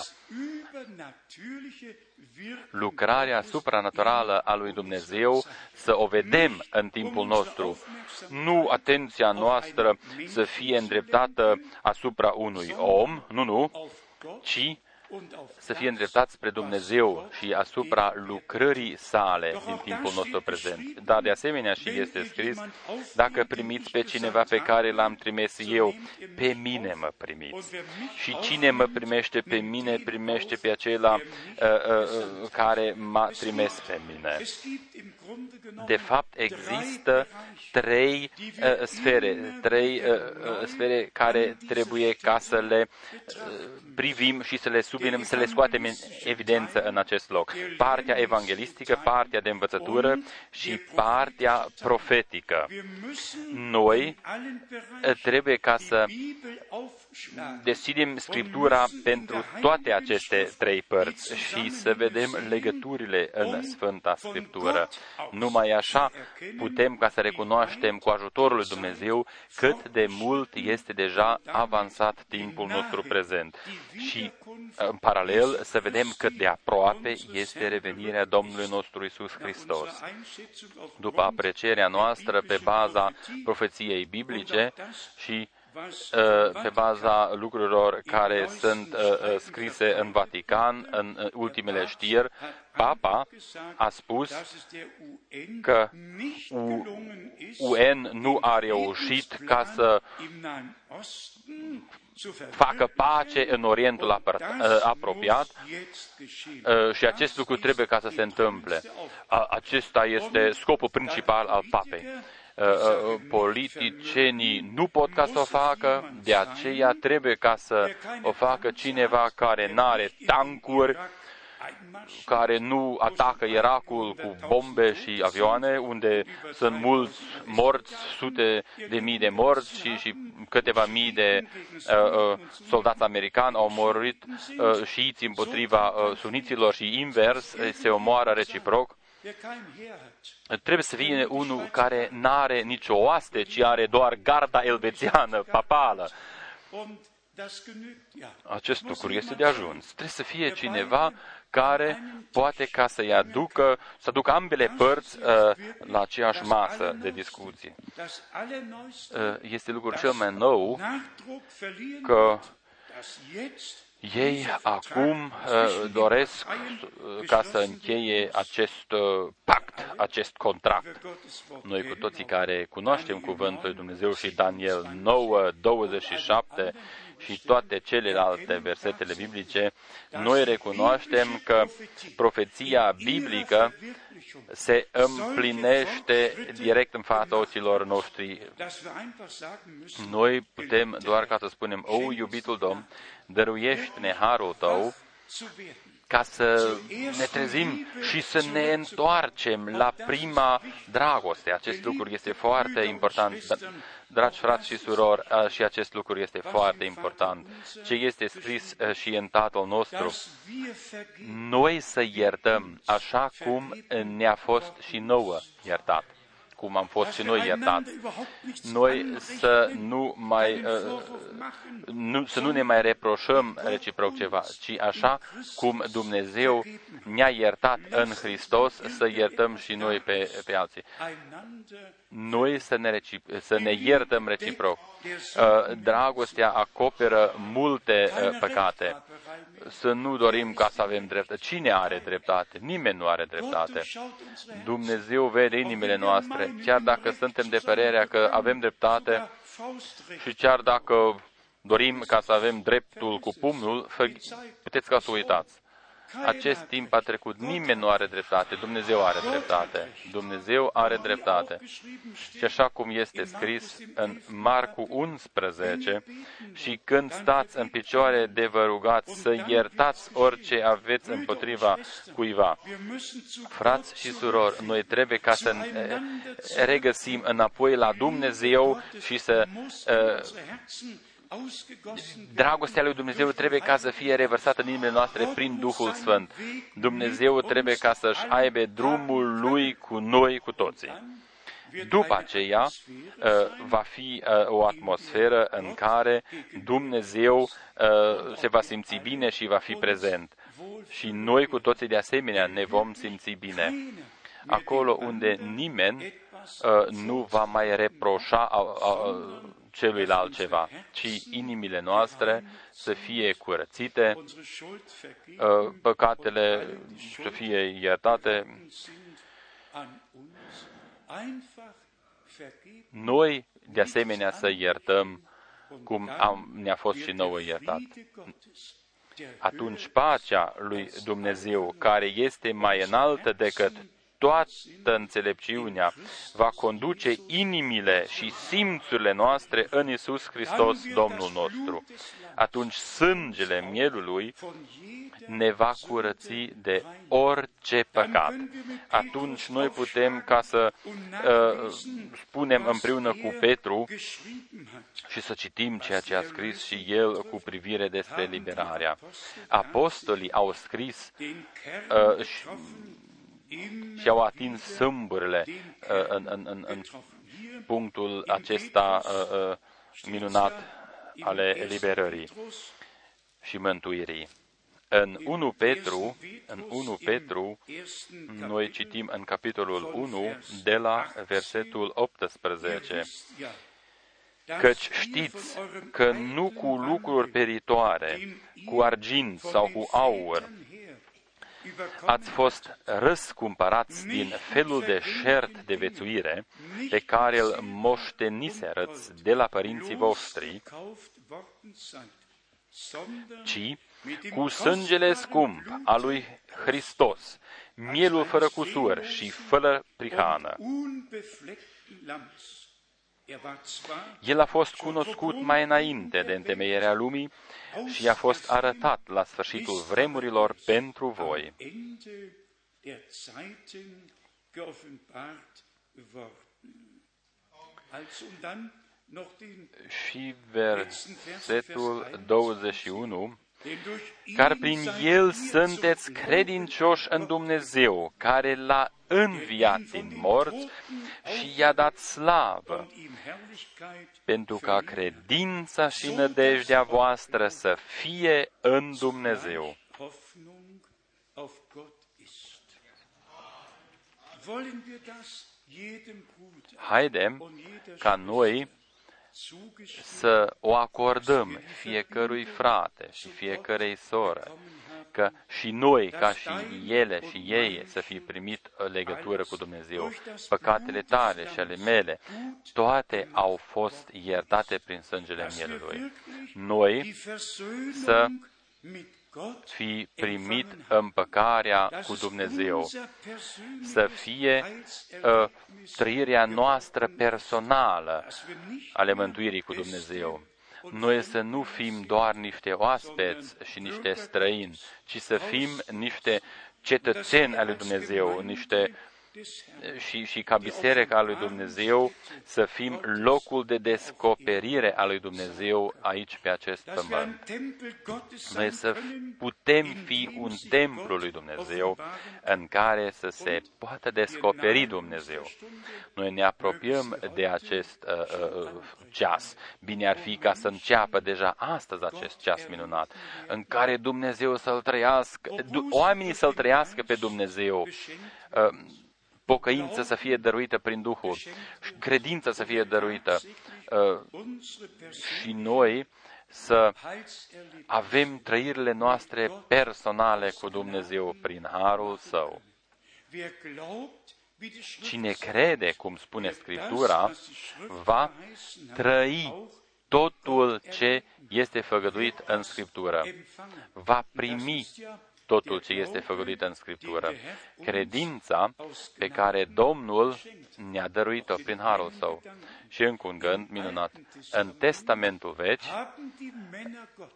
lucrarea supranaturală a lui Dumnezeu să o vedem în timpul nostru. Nu atenția noastră să fie îndreptată asupra unui om, nu, nu, ci să fie îndreptați spre Dumnezeu și asupra lucrării sale din timpul nostru prezent. Dar de asemenea și este scris, dacă primiți pe cineva pe care l-am trimis eu, pe mine mă primiți. Și cine mă primește pe mine, primește pe acela uh, uh, care m-a trimis pe mine. De fapt, există trei uh, sfere, trei uh, uh, sfere care trebuie ca să le uh, privim și să le subliniem, să le scoatem în evidență în acest loc. Partea evanghelistică, partea de învățătură și partea profetică. Noi uh, trebuie ca să decidem Scriptura pentru toate aceste trei părți și să vedem legăturile în Sfânta Scriptură. Numai așa putem ca să recunoaștem cu ajutorul lui Dumnezeu cât de mult este deja avansat timpul nostru prezent și în paralel să vedem cât de aproape este revenirea Domnului nostru Isus Hristos. După aprecierea noastră pe baza profeției biblice și pe baza lucrurilor care sunt scrise în Vatican, în ultimele știri, Papa a spus că UN nu a reușit ca să facă pace în Orientul apropiat și acest lucru trebuie ca să se întâmple. Acesta este scopul principal al papei politicienii nu pot ca să o facă, de aceea trebuie ca să o facă cineva care nu are tancuri, care nu atacă Irakul cu bombe și avioane, unde sunt mulți morți, sute de mii de morți și, și câteva mii de uh, uh, soldați americani au murit uh, șiiți împotriva uh, suniților și invers, se omoară reciproc. Trebuie să fie unul care n-are nicio oaste, ci are doar garda elvețiană, papală. Acest lucru este de ajuns. Trebuie să fie cineva care poate ca să-i aducă, să aducă ambele părți uh, la aceeași masă de discuție. Uh, este lucrul cel mai nou că ei acum uh, doresc uh, ca să încheie acest uh, pact, acest contract. Noi cu toții care cunoaștem cuvântul lui Dumnezeu și Daniel 9, 27 și toate celelalte versetele biblice, noi recunoaștem că profeția biblică se împlinește direct în fața ochilor noștri. Noi putem doar ca să spunem, o, iubitul Domn, dăruiește-ne harul tău ca să ne trezim și să ne întoarcem la prima dragoste. Acest lucru este foarte important. Dragi frați și surori, și acest lucru este foarte important. Ce este scris și în Tatăl nostru, noi să iertăm așa cum ne-a fost și nouă iertat cum am fost și noi iertați. Noi să nu, mai, uh, nu, să nu ne mai reproșăm reciproc ceva, ci așa cum Dumnezeu ne-a iertat în Hristos, să iertăm și noi pe, pe alții. Noi să ne, recipro- să ne iertăm reciproc. Uh, dragostea acoperă multe uh, păcate. Să nu dorim ca să avem dreptate. Cine are dreptate? Nimeni nu are dreptate. Dumnezeu vede inimile noastre, chiar dacă suntem de părerea că avem dreptate și chiar dacă dorim ca să avem dreptul cu pumnul, puteți ca să uitați. Acest timp a trecut, nimeni nu are dreptate, Dumnezeu are dreptate. Dumnezeu are dreptate. Și așa cum este scris în Marcu 11, și când stați în picioare de vă rugați să iertați orice aveți împotriva cuiva. Frați și surori, noi trebuie ca să regăsim înapoi la Dumnezeu și să uh, Dragostea lui Dumnezeu trebuie ca să fie revărsată în inimile noastre prin Duhul Sfânt. Dumnezeu trebuie ca să-și aibă drumul lui cu noi, cu toții. După aceea uh, va fi uh, o atmosferă în care Dumnezeu uh, se va simți bine și va fi prezent. Și noi cu toții de asemenea ne vom simți bine. Acolo unde nimeni nu va mai reproșa celuilalt ceva, ci inimile noastre să fie curățite, unsere Schuld vergeben uh, păcatele să fie iertate, sind an uns einfach vergeben. noi de asemenea să iertăm cum am, ne-a fost și nouă iertat. Friede Gottes, der Atunci pacea lui Dumnezeu, care este mai înaltă decât toată înțelepciunea, va conduce inimile și simțurile noastre în Isus Hristos, Domnul nostru. Atunci sângele mielului von jeder ne va curăți de orice păcat. Atunci noi putem ca să uh, spunem împreună cu Petru geschrieben hat. și să citim ceea ce a scris și el cu privire despre liberarea. Apostolii au scris Den Kern uh, și, getroffen, immer și au atins sâmburile uh, în, în, în, în getroffen. Hier punctul acesta uh, uh, minunat ale eliberării Petrus, și mântuirii. În 1 Petru, în 1 Petru, ersten noi citim în capitolul 1 de la versetul 18. ja, dass Căci ihr știți von eurem că nu cu lucruri peritoare, cu argint sau cu aur, ați fost răscumpărați din felul de șert de vețuire pe care îl moșteniserăți de la părinții voștri, ci cu sângele scump al lui Hristos, mielul fără cusur și fără prihană. El a fost cunoscut mai înainte de întemeierea lumii și a fost arătat la sfârșitul vremurilor pentru voi. Și versetul 21 Car prin El sunteți credincioși în Dumnezeu, care l-a înviat din morți și i-a dat slavă, pentru ca credința și nădejdea voastră să fie în Dumnezeu. Haidem ca noi să o acordăm fiecărui frate și fiecărei soră, că și noi, ca și ele și ei, să fi primit o legătură cu Dumnezeu. Păcatele tale și ale mele, toate au fost iertate prin sângele mielului. Noi să fi primit împăcarea cu Dumnezeu, să fie uh, trăirea noastră personală ale mântuirii cu Dumnezeu. Noi să nu fim doar niște oaspeți și niște străini, ci să fim niște cetățeni ale Dumnezeu, niște și, și ca biserica a lui Dumnezeu să fim locul de descoperire a lui Dumnezeu aici pe acest pământ. Noi să putem fi un templu lui Dumnezeu în care să se poată descoperi Dumnezeu. Noi ne apropiem de acest uh, uh, ceas. Bine ar fi ca să înceapă deja astăzi acest ceas minunat, în care Dumnezeu să-L trăiască, oamenii să-L trăiască pe Dumnezeu, uh, pocăință să fie dăruită prin Duhul, credință să fie dăruită și noi să avem trăirile noastre personale cu Dumnezeu prin Harul Său. Cine crede, cum spune Scriptura, va trăi totul ce este făgăduit în Scriptură. Va primi totul ce este făgăduit în Scriptură. Credința pe care Domnul ne-a dăruit-o prin Harul Său. Și încă un gând minunat. În Testamentul Vechi,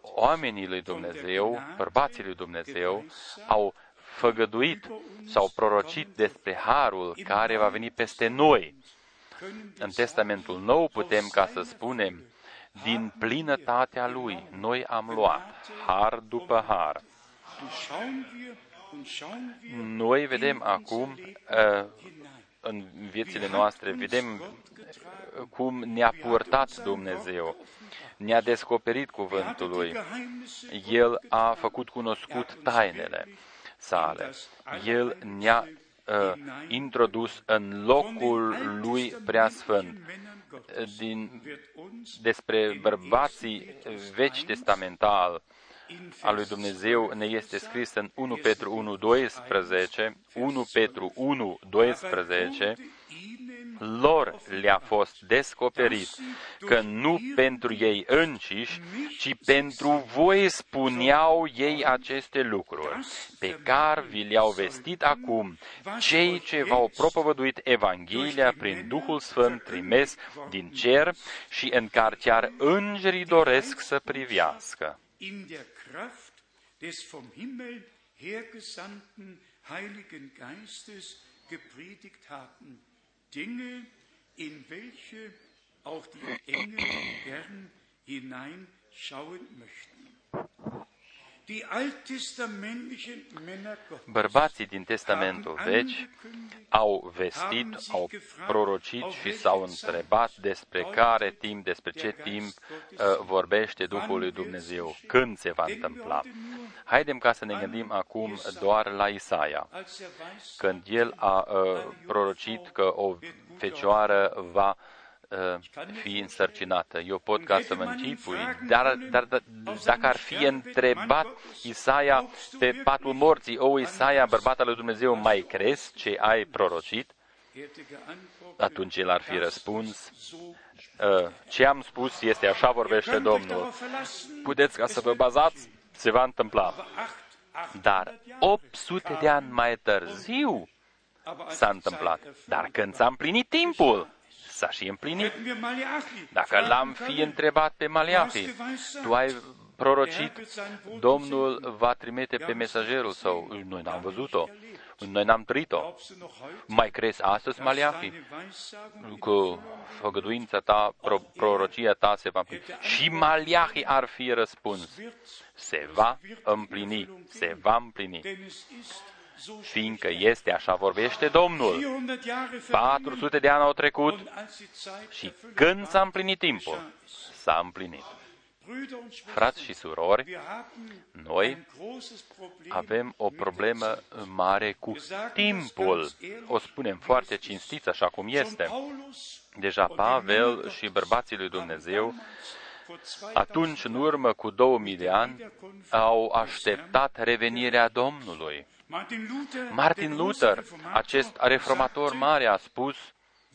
oamenii lui Dumnezeu, bărbații lui Dumnezeu, au făgăduit sau prorocit despre Harul care va veni peste noi. În Testamentul Nou putem ca să spunem, din plinătatea Lui, noi am luat har după har. Noi vedem acum în viețile noastre, vedem cum ne-a purtat Dumnezeu, ne-a descoperit cuvântul Lui, El a făcut cunoscut tainele sale, El ne-a uh, introdus în locul lui preasfânt. Din, despre bărbații vechi testamental al lui Dumnezeu ne este scris în 1 Petru 1, 12, 1 Petru 1, 12, lor le-a fost descoperit că nu pentru ei înșiși, ci pentru voi spuneau ei aceste lucruri, pe care vi le-au vestit acum cei ce v-au propovăduit Evanghelia prin Duhul Sfânt trimis din cer și în care chiar îngerii doresc să privească. Kraft des vom Himmel hergesandten Heiligen Geistes gepredigt haben. Dinge, in welche auch die Engel gern hineinschauen möchten. Bărbații din Testamentul Vechi au vestit, au prorocit și s-au întrebat despre care timp, despre ce timp uh, vorbește Duhul lui Dumnezeu, când se va întâmpla. Haidem ca să ne gândim acum doar la Isaia, als er weiß, când el a uh, prorocit că o fecioară va uh, fi însărcinată. Eu pot ca să mă închipui, dar, dar, dar dacă ar fi întrebat Isaia pe patul morții, o Isaia, bărbatul lui Dumnezeu, mai crezi ce ai prorocit? hätte geantwortet, Atunci el ar fi răspuns, so "Uh, ce am spus este așa vorbește könnt euch Domnul. darauf verlassen, Puteți ca să vă bazați, se va întâmpla. acht, acht, Dar 800 de ani mai târziu aber als s-a die întâmplat. Zeit erfüllt Dar când s-a împlinit timpul, s-a și împlinit. Hätten wir Malachi Dacă fragen l-am fi können, întrebat pe Maliahi, tu ai prorocit, Domnul va trimite pe mesagerul său. Noi n-am văzut-o. Noi n-am trăit-o. glaubst du noch heute, Mai crezi astăzi, Maliahi? deine Weissagung Cu făgăduința ta, pro, prorocia ta se va împlini. Și Maliahi ar fi răspuns. Se va împlini, se va împlini. Denn es ist so Fiindcă este așa vorbește Domnul. 400 Jahre vergangen 400 de ani au trecut und als die Zeit și erfüllt când war, s-a împlinit timpul, s-a împlinit. Brüder und Schwestern, Frați și surori, wir haben noi ein großes Problem avem o mit der problemă Zeit. mare cu timpul. O spunem foarte cinstit așa cum Schon este. Paulus Deja und die Pavel Männer și bărbații lui Dumnezeu, vor 2000 atunci, în urmă cu 2000 de ani, au așteptat revenirea Domnului. Martin Luther, Martin der große Luther, Reformator, acest reformator sagte, mare, a spus,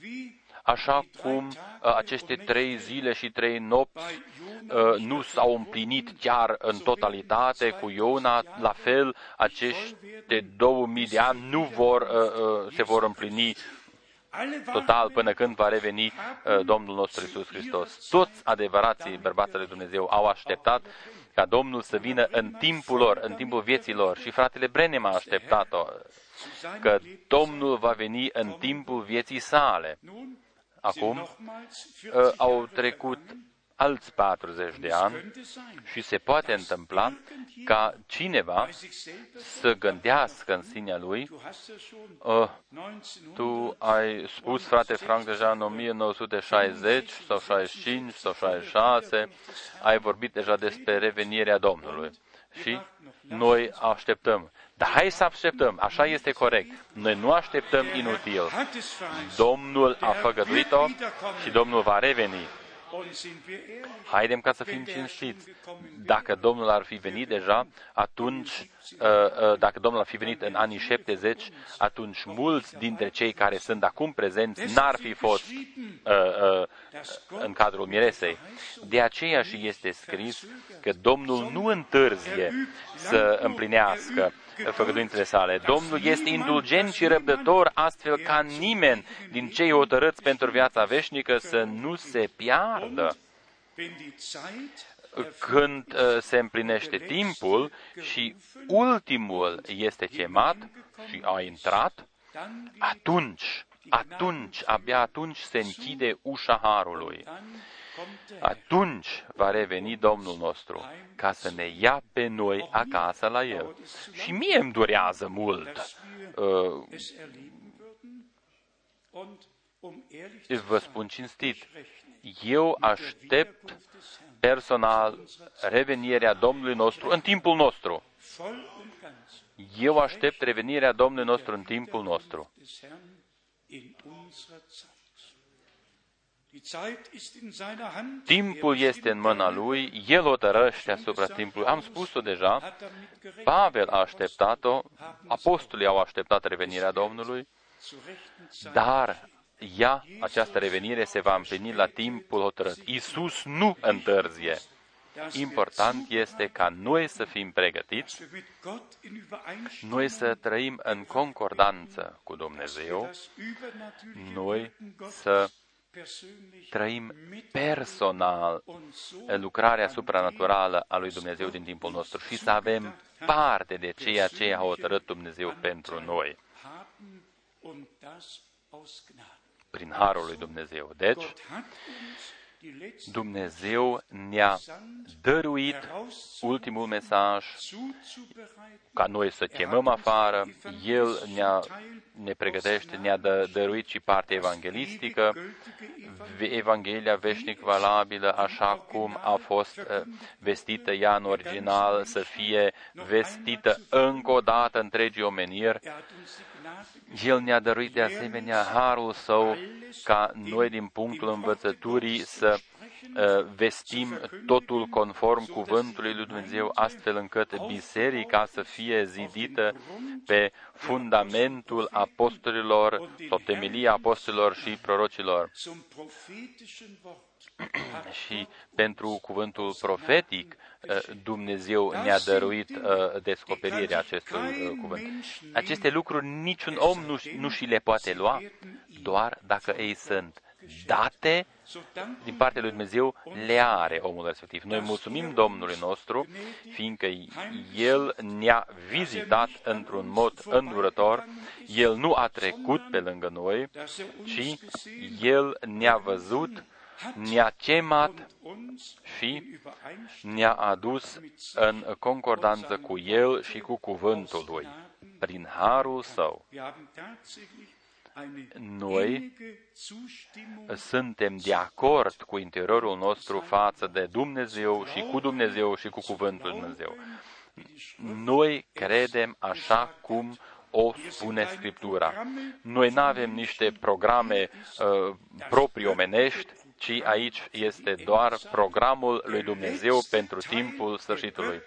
wie așa cum uh, aceste trei zile și trei nopți uh, nu s-au împlinit chiar în totalitate cu Iona, la fel aceste 2000 de ani nu vor, uh, uh, se vor împlini alle total wahren până când va reveni uh, Domnul nostru Isus Hristos. Toți adevărații bărbații lui Dumnezeu au așteptat ca Domnul să vină în timpul lor, în timpul vieții lor. Și fratele Brenem a așteptat-o, că Domnul va veni în timpul vieții sale. Nun Acum nochmals 40 uh, au Jahre trecut vergangen. Alți 40 de ani Könnte sein, și se poate întâmpla ca cineva bei sich selber să gândească în sinea lui, Du hast ja schon uh, 1900 tu ai spus, frate Frank, deja în 1960 sau 65 sau 66, ai vorbit deja despre revenirea Domnului. Și noi așteptăm. Dar hai să așteptăm, așa este corect. Noi nu așteptăm inutil. hat es verheißen. Domnul a făgăduit-o și Domnul va reveni. Und sind wir ehrlich, Haidem ca să fim cinstiți. Dacă Domnul ar fi venit deja, atunci, uh, uh, dacă Domnul ar fi venit în anii 70, atunci mulți dintre cei care sunt acum prezenți n-ar fi fost uh, uh, în cadrul miresei. De aceea și este scris că Domnul nu întârzie să împlinească făgăduințele sale. Domnul este indulgent și răbdător, astfel ca nimeni din cei hotărâți pentru viața veșnică să nu se piardă wenn die Zeit când uh, se împlinește timpul și ultimul este chemat și a intrat, dann atunci, atunci, abia atunci se închide ușa harului. Dann kommt der Atunci va reveni Domnul nostru ca să ne ia pe noi acasă la El. Și mie îmi durează mult. dass wir Uh, es erleben würden. Und um ehrlich zu vă sein, spun cinstit, rechne eu aștept personal revenirea Domnului nostru în timpul nostru. voll und ganz Eu aștept revenirea Domnului nostru în timpul nostru. Timpul Er este în bestimmt mâna darüber. lui, el o tărăște asupra timpului. Am spus-o deja, Hat damit gerechnet. Pavel a așteptat-o, apostolii au așteptat revenirea Domnului, Zur rechten Zeit. dar ea, această revenire, se va împlini la timpul hotărât. Iisus nu întârzie. dass wir Important este ca noi să fim pregătiți, dass wir mit Gott in Übereinstimmung noi să trăim în concordanță cu dass wir Dumnezeu, das übernatürliche noi Wirken Gottes să persönlich trăim mit personal und so lucrarea supranaturală a lui Dumnezeu din timpul nostru și să avem parte de ceea ce a hotărât Dumnezeu pentru noi, haben und das aus Gnade. prin harul lui Dumnezeu. Deci, Gott hat uns die letzte Dumnezeu ne-a dăruit ultimul mesaj zuzubereiten, ca noi să chemăm afară, El ne-a, ne pregătește, ne-a dă, dăruit și partea evanghelistică, Evanghelia veșnic valabilă, așa cum a fost uh, vestită ea în original, să fie vestită încă o dată întregii omeniri. Er hat uns die Gnade El ne-a dăruit de asemenea harul său ca noi din punctul învățăturii să uh, vestim totul conform cuvântului lui Dumnezeu, astfel încât biserica să fie zidită pe fundamentul apostolilor sau temelia apostolilor și prorocilor. zum prophetischen Wort Și pentru cuvântul profetic, uh, Dumnezeu ne-a dăruit uh, descoperirea acestui uh, cuvânt. Aceste lucruri niciun om nu, nu și le poate lua, doar dacă ei sunt date so danken din partea lui Dumnezeu, le are omul respectiv. Noi mulțumim Domnului nostru, fiindcă El ne-a vizitat într-un mod îndurător, El nu a trecut pe lângă noi, dass er uns ci gesehen El ne-a văzut, ne-a chemat uns și in Übereinstimmung ne-a adus în concordanță cu El și cu cuvântul Lui. Prin harul Său, Wir haben tatsächlich eine Noi innige Zustimmung suntem de acord cu interiorul nostru față de Dumnezeu și cu Dumnezeu și cu cuvântul lui Dumnezeu. Noi credem așa cum o spune Scriptura. Noi nu avem niște programe uh, proprii omenești, ci aici este doar programul lui Dumnezeu pentru timpul sfârșitului.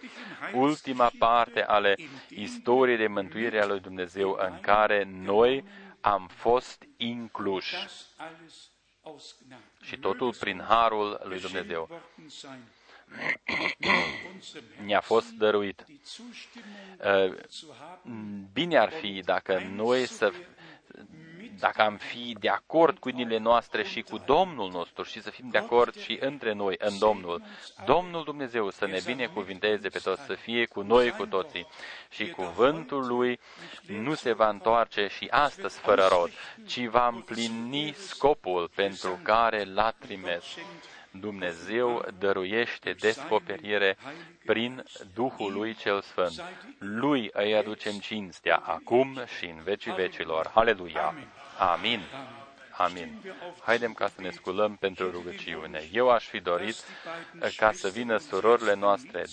Ultima parte ale istoriei de mântuire a lui Dumnezeu în care noi am fost incluși. das alles aus Gnade. Și totul prin harul lui Dumnezeu Worten sein. Unserem ne-a fost dăruit. die Zustimmung Uh, zu haben, Bine ar fi dacă noi să dacă am fi de acord cu inimile noastre și cu Domnul nostru și să fim de acord și între noi în Domnul. Domnul Dumnezeu să ne binecuvinteze pe toți, să fie cu noi cu toții. Și cuvântul Lui nu se va întoarce și astăzi fără rod, ci va împlini scopul pentru care l-a trimis. Dumnezeu dăruiește descoperire prin Duhul Lui cel Sfânt. Lui îi aducem cinstea acum și în vecii vecilor. Haleluia! Amin! Amin. Haidem ca să ne sculăm pentru rugăciune. Eu aș fi dorit eh, ca să vină surorile noastre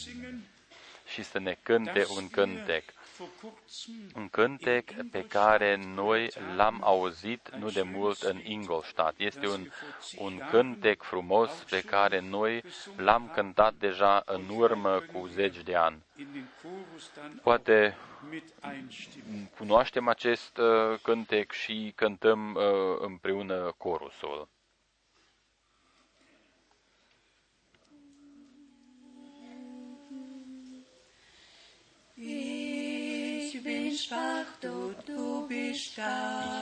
și să ne cânte un cântec. Vor kurzem Un cântec pe care noi l-am auzit nu de mult în Ingolstadt. Este un, un cântec frumos pe care noi l-am cântat deja în urmă cu zeci de ani. in den Chorus dann Poate mit einstimmen. cunoaștem acest uh, cântec și cântăm uh, împreună corusul.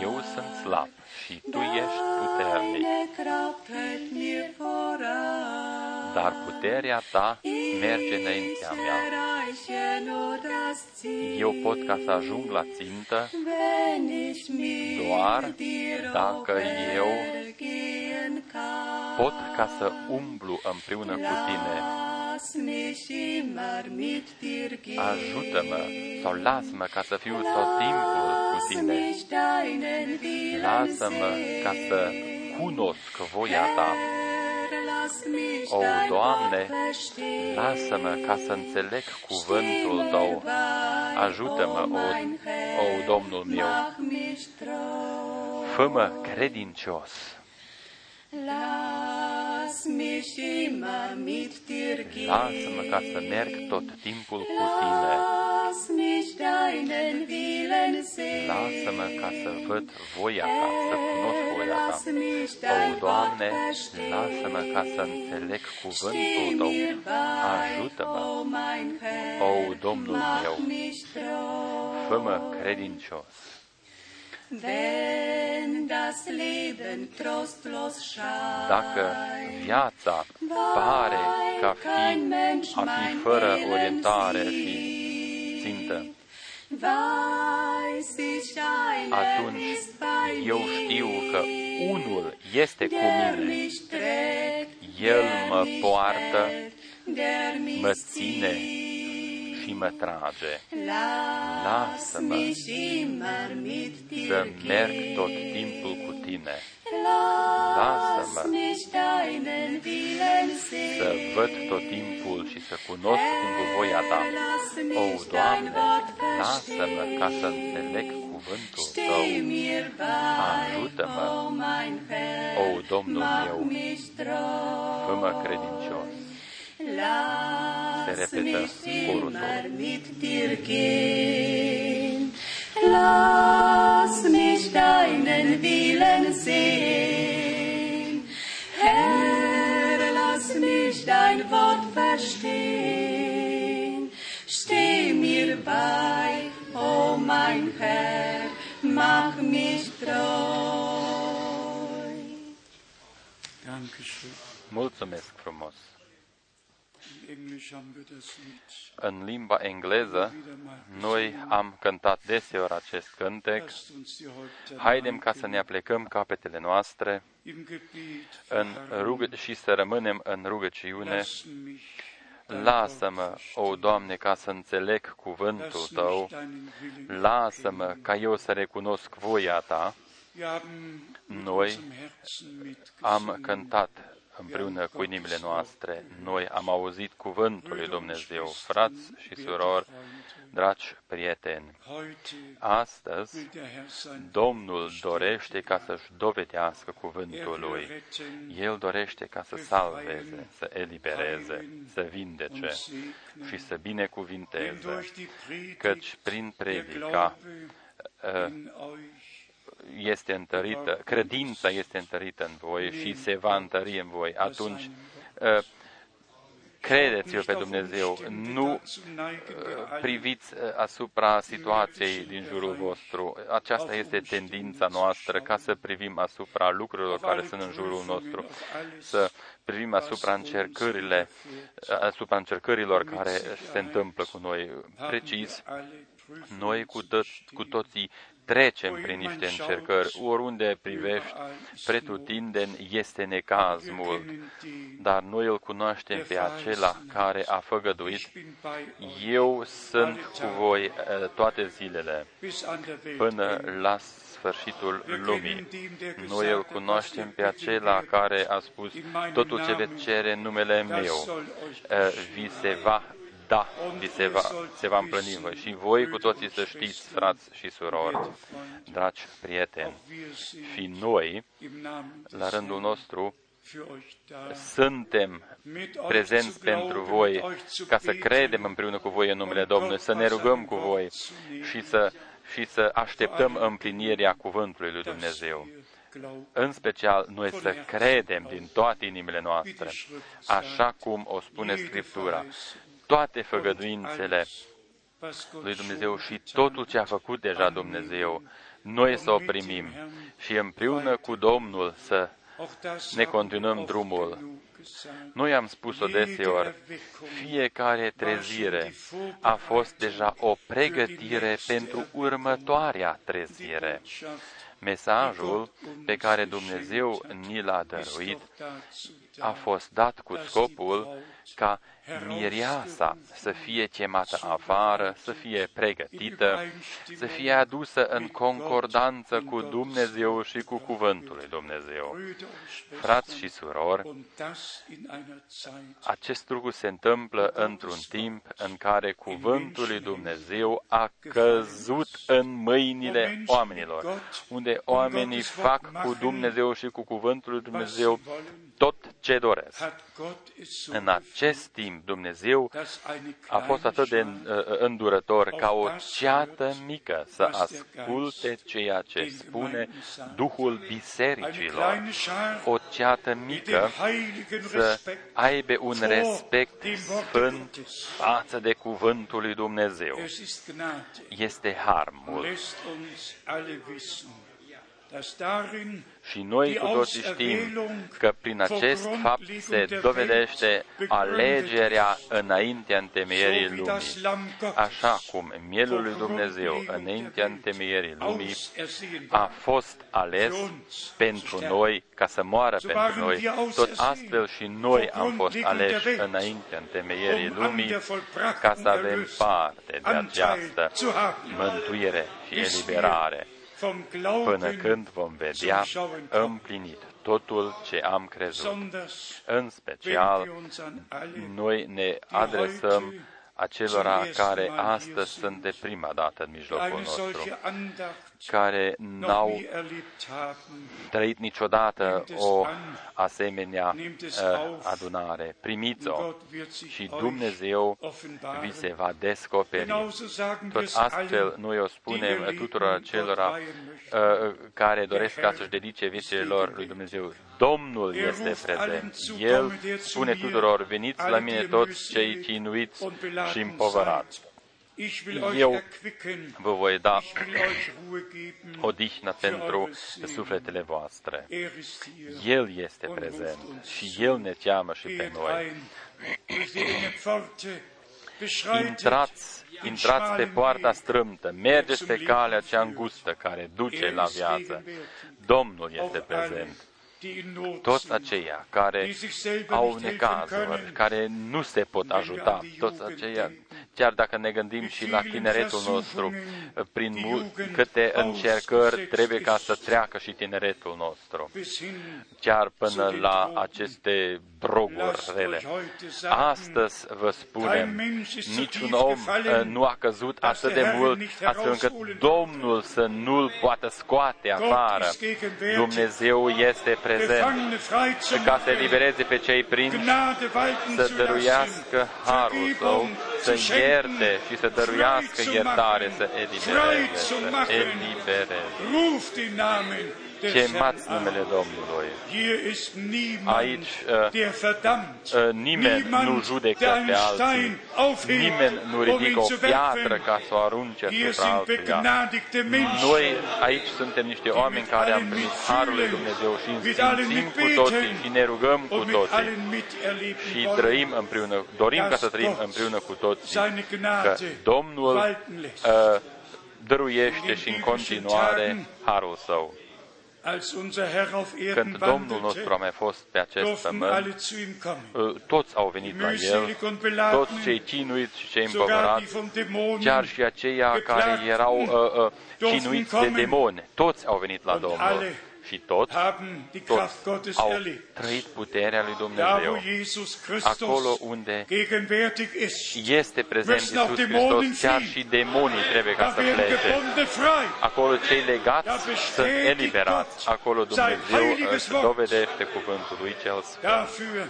Eu sunt slab și tu ești puternic, Deine Kraft hält mir voran. dar puterea ta merge Ich înaintea mea. erreiche nur das Ziel, Eu pot ca să ajung la țintă wenn ich mit doar dir dacă auch eu gehen kann. pot ca să umblu împreună cu tine. Lass mich immer mit dir gehen. Ajută-mă sau lasă-mă ca să fiu tot timpul cu Lass tine. mich deinen Willen Lasă-mă ca să sehen. cunosc voia ta. Herr, lass O, Doamne, lasă-mă ca să înțeleg cuvântul Tău. Ajută-mă, o, o Domnul meu. Fă-mă credincios. Lasă-mă ca să merg tot timpul cu Tine. Lasă-mă ca să văd voia Ta, să cunosc voia Ta. O, Doamne, lasă-mă ca să înțeleg cuvântul Tău. Ajută-mă, o, Domnul meu, fă-mă credincios. Dacă viața pare ca fi, a fi fără orientare și țintă, atunci eu știu că unul este cu mine. El mă poartă, mă ține și mă trage. Lasă-mă să merg tot timpul cu tine. Lasă-mă să văd tot timpul și să cunosc cu voia ta. O, Doamne, lasă-mă ca să înțeleg cuvântul Tău. Ajută-mă, o, Domnul meu, fă-mă credincios. Se repetă corusul. Lass mich deinen Willen sehen. Herr, lass mich dein Wort verstehen. Steh mir bei, o oh mein Herr, mach mich treu. Dankeschön. Mulțumesc frumos. În limba engleză, wieder mal. noi am cântat deseori acest cântec. Lasst uns die Häupter Haidem ca să ne aplecăm capetele noastre im Gebet în rugă- și să rămânem în rugăciune. Lass mich Lasă-mă, o Doamne, ca să înțeleg cuvântul Lass Tău. mich deinen Willen Lasă-mă ca eu să recunosc voia Ta. Wir haben mit Noi unserem Herzen Am mitgesungen. cântat împreună cu inimile noastre. Noi am auzit cuvântul lui Dumnezeu, frați și surori, dragi prieteni. Heute Astăzi, will der Herr sein Domnul dorește ca să-și dovedească Er cuvântul will Lui. retten El dorește ca să salveze, să elibereze, să vindece și să Denn binecuvinteze, durch die Predigt căci prin der predica Glaube in euch este întărită, credința este întărită în voi și se va întări în voi. Atunci, uh, credeți-o pe Dumnezeu, nu uh, priviți uh, asupra situației din jurul vostru. Aceasta este tendința noastră, ca să privim asupra lucrurilor care sunt în jurul nostru, să privim asupra încercările, asupra încercărilor care se întâmplă cu noi. Precis, noi cu, to- cu toții trecem prin niște încercări. Oriunde privești, pretutindeni este necaz mult. Dar noi îl cunoaștem pe acela care a făgăduit. Eu sunt cu voi eh, toate zilele, până la sfârșitul lumii. Noi îl cunoaștem pe acela care a spus, totul ce veți cere în numele meu, eh, vi se va da, vi se va, se va împlini voi. Și voi cu toții să știți, frați și surori, dragi prieteni, fi noi, la rândul nostru, suntem prezenți pentru voi, ca să credem împreună cu voi în numele Domnului, să ne rugăm cu voi și să, și să așteptăm împlinirea cuvântului lui Dumnezeu. În special, noi să credem din toate inimile noastre, așa cum o spune Scriptura, toate făgăduințele lui Dumnezeu și totul ce a făcut deja Dumnezeu, noi să o primim și împreună cu Domnul să ne continuăm drumul. Noi am spus-o deseori, fiecare trezire a fost deja o pregătire pentru următoarea trezire. Mesajul pe care Dumnezeu ni l-a dăruit a fost dat cu scopul ca mireasa să fie chemată afară, să fie pregătită, să fie adusă în concordanță cu Dumnezeu și cu Cuvântul lui Dumnezeu. Frați și surori, acest lucru se întâmplă într-un timp în care Cuvântul lui Dumnezeu a căzut în mâinile oamenilor, unde oamenii fac cu Dumnezeu și cu Cuvântul lui Dumnezeu tot ce doresc. În acest timp, Dumnezeu a fost atât de îndurător ca o ceată mică să asculte ceea ce spune Duhul Bisericilor. O ceată mică să aibă un respect sfânt față de Cuvântul lui Dumnezeu. Este har mult. Și noi cu toții știm că prin acest fapt se dovedește alegerea înaintea întemeierii lumii, așa cum mielul lui Dumnezeu înaintea întemeierii lumii a fost ales pentru noi ca să moară pentru noi, tot astfel și noi am fost aleși înaintea întemeierii lumii ca să avem parte de această mântuire și eliberare până când vom vedea împlinit totul ce am crezut. În special, noi ne adresăm acelora care astăzi sunt de prima dată în mijlocul nostru, care n-au trăit niciodată o asemenea adunare. Primiți-o și Dumnezeu vi se va descoperi. Tot astfel noi o spunem tuturor celor care doresc ca să-și dedice viețile lor lui Dumnezeu. Domnul este prezent. El spune tuturor, veniți la mine toți cei chinuiți și împovărați. Eu vă voi da odihnă pentru sufletele voastre. El este prezent și El ne cheamă și pe noi. Intrați, intrați pe poarta strâmtă, mergeți pe calea cea îngustă care duce la viață. Domnul este prezent. toți aceia care au necazuri, care nu se pot ajuta, toți aceia, chiar dacă ne gândim și la tineretul nostru, prin câte încercări trebuie ca să treacă și tineretul nostru, chiar până la aceste droguri rele. Astăzi vă spunem, niciun om nu a căzut atât de mult, astfel încât Domnul să nu-l poată scoate afară. Dumnezeu este prezent ca să elibereze pe cei prinși, să dăruiască harul său, să ierte și să dăruiască iertare, să elibereze, să elibereze. Chemați numele Domnului. Aici uh, uh, nimeni nu judecă pe alții, nimeni nu ridică o piatră ca să o arunce asupra altuia. Noi aici suntem niște oameni care am primit Harul lui Dumnezeu și însimțim cu toții și ne rugăm cu toții și trăim împreună, dorim ca să trăim împreună cu toții, că Domnul uh, dăruiește și în continuare Harul Său. Când Domnul nostru a mai fost pe acest pământ, toți au venit la El, toți cei chinuiți și cei împovărați, chiar și aceia care erau uh, uh, chinuiți de demoni, toți au venit la Domnul și toți, toți au trăit puterea lui Dumnezeu. Acolo unde este prezent Iisus Hristos, chiar și demonii trebuie ca să plece. Acolo cei legați sunt eliberați. Acolo Dumnezeu își dovedește cuvântul lui cel sfânt.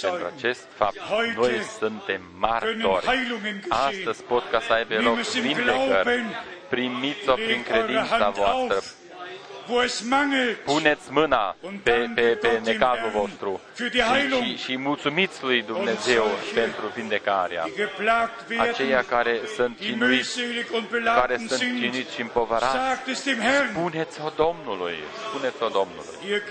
Pentru acest fapt, noi suntem martori. Astăzi pot ca să aibă loc vindecări. Primiți-o prin credința voastră puneți mâna pe, pe, pe necazul vostru și, și, și mulțumiți lui Dumnezeu pentru vindecarea. Aceia care sunt chinuiți, care sunt chinuiți și împovărați, spuneți-o Domnului, spuneți-o Domnului.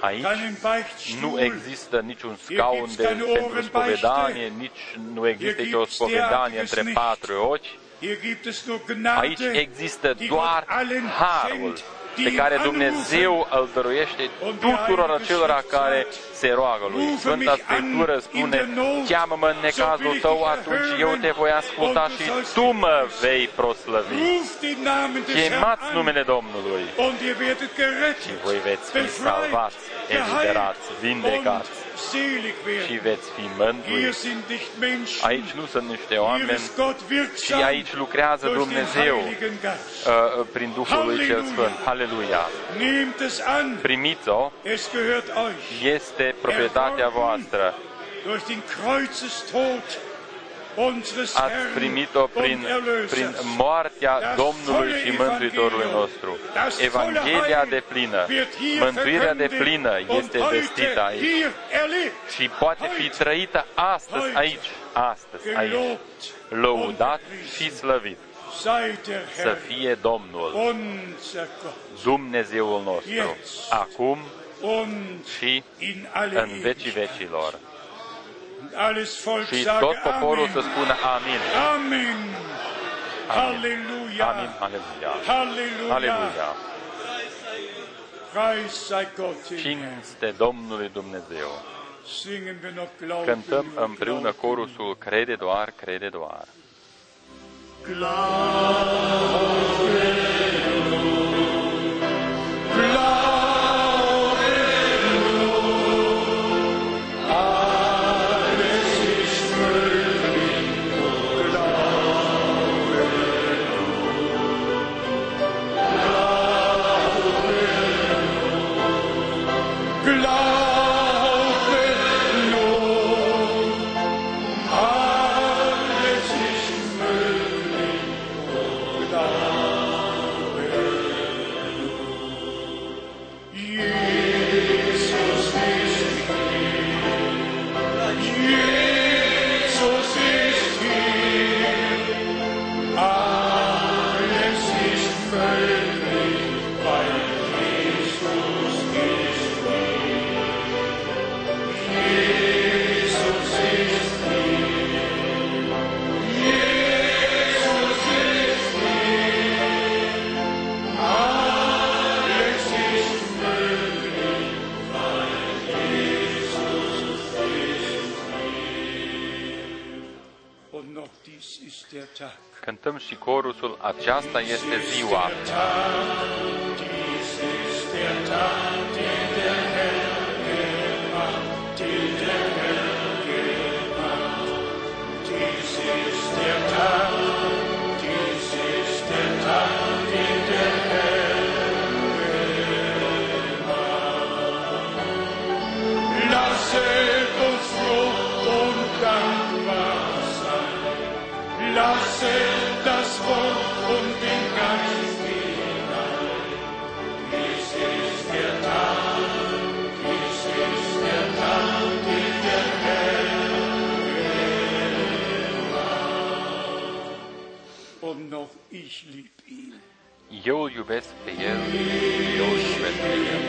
Aici nu există niciun scaun de, pentru spovedanie, nici nu există nicio spovedanie între patru ochi. Aici există doar harul pe care Dumnezeu îl dăruiește tuturor acelora care se roagă lui. Sfânta Scriptură spune, cheamă-mă în necazul tău, atunci eu te voi asculta și tu mă vei proslăvi. Chemați numele Domnului și voi veți fi salvați, eliberați, vindecați și veți fi mântuiți. Aici nu sunt niște oameni, ci aici lucrează Dumnezeu uh, prin Duhul lui Cel Sfânt. Halleluja! Primiți-o, este proprietatea voastră. Ați primit-o prin, prin moartea Domnului și Mântuitorului nostru. Evanghelia de plină, mântuirea de plină este vestită aici și poate fi trăită astăzi aici, astăzi aici. Lăudat și slăvit să fie Domnul, Dumnezeul nostru, acum și în vecii vecilor. Și tot poporul să spună Amin. Amen. Halleluja. Amin, aleluia. Halleluja. Aleluia. Preis sei Gott im Herrn. Cinste Domnului Dumnezeu. Singen wir noch Glauben. Cântăm împreună corusul Crede doar, crede doar. Glaube corusul Aceasta este ziua. Dies ist der Tag, Îl iubesc pe El, eu îl iubesc pe El.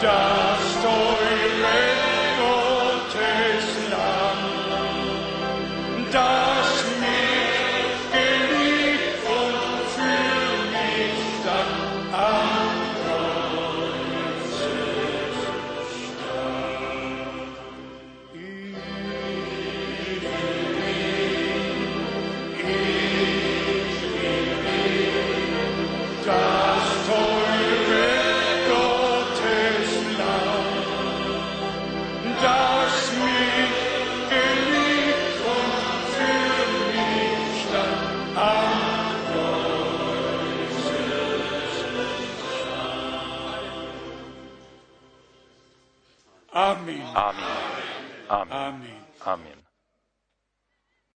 Das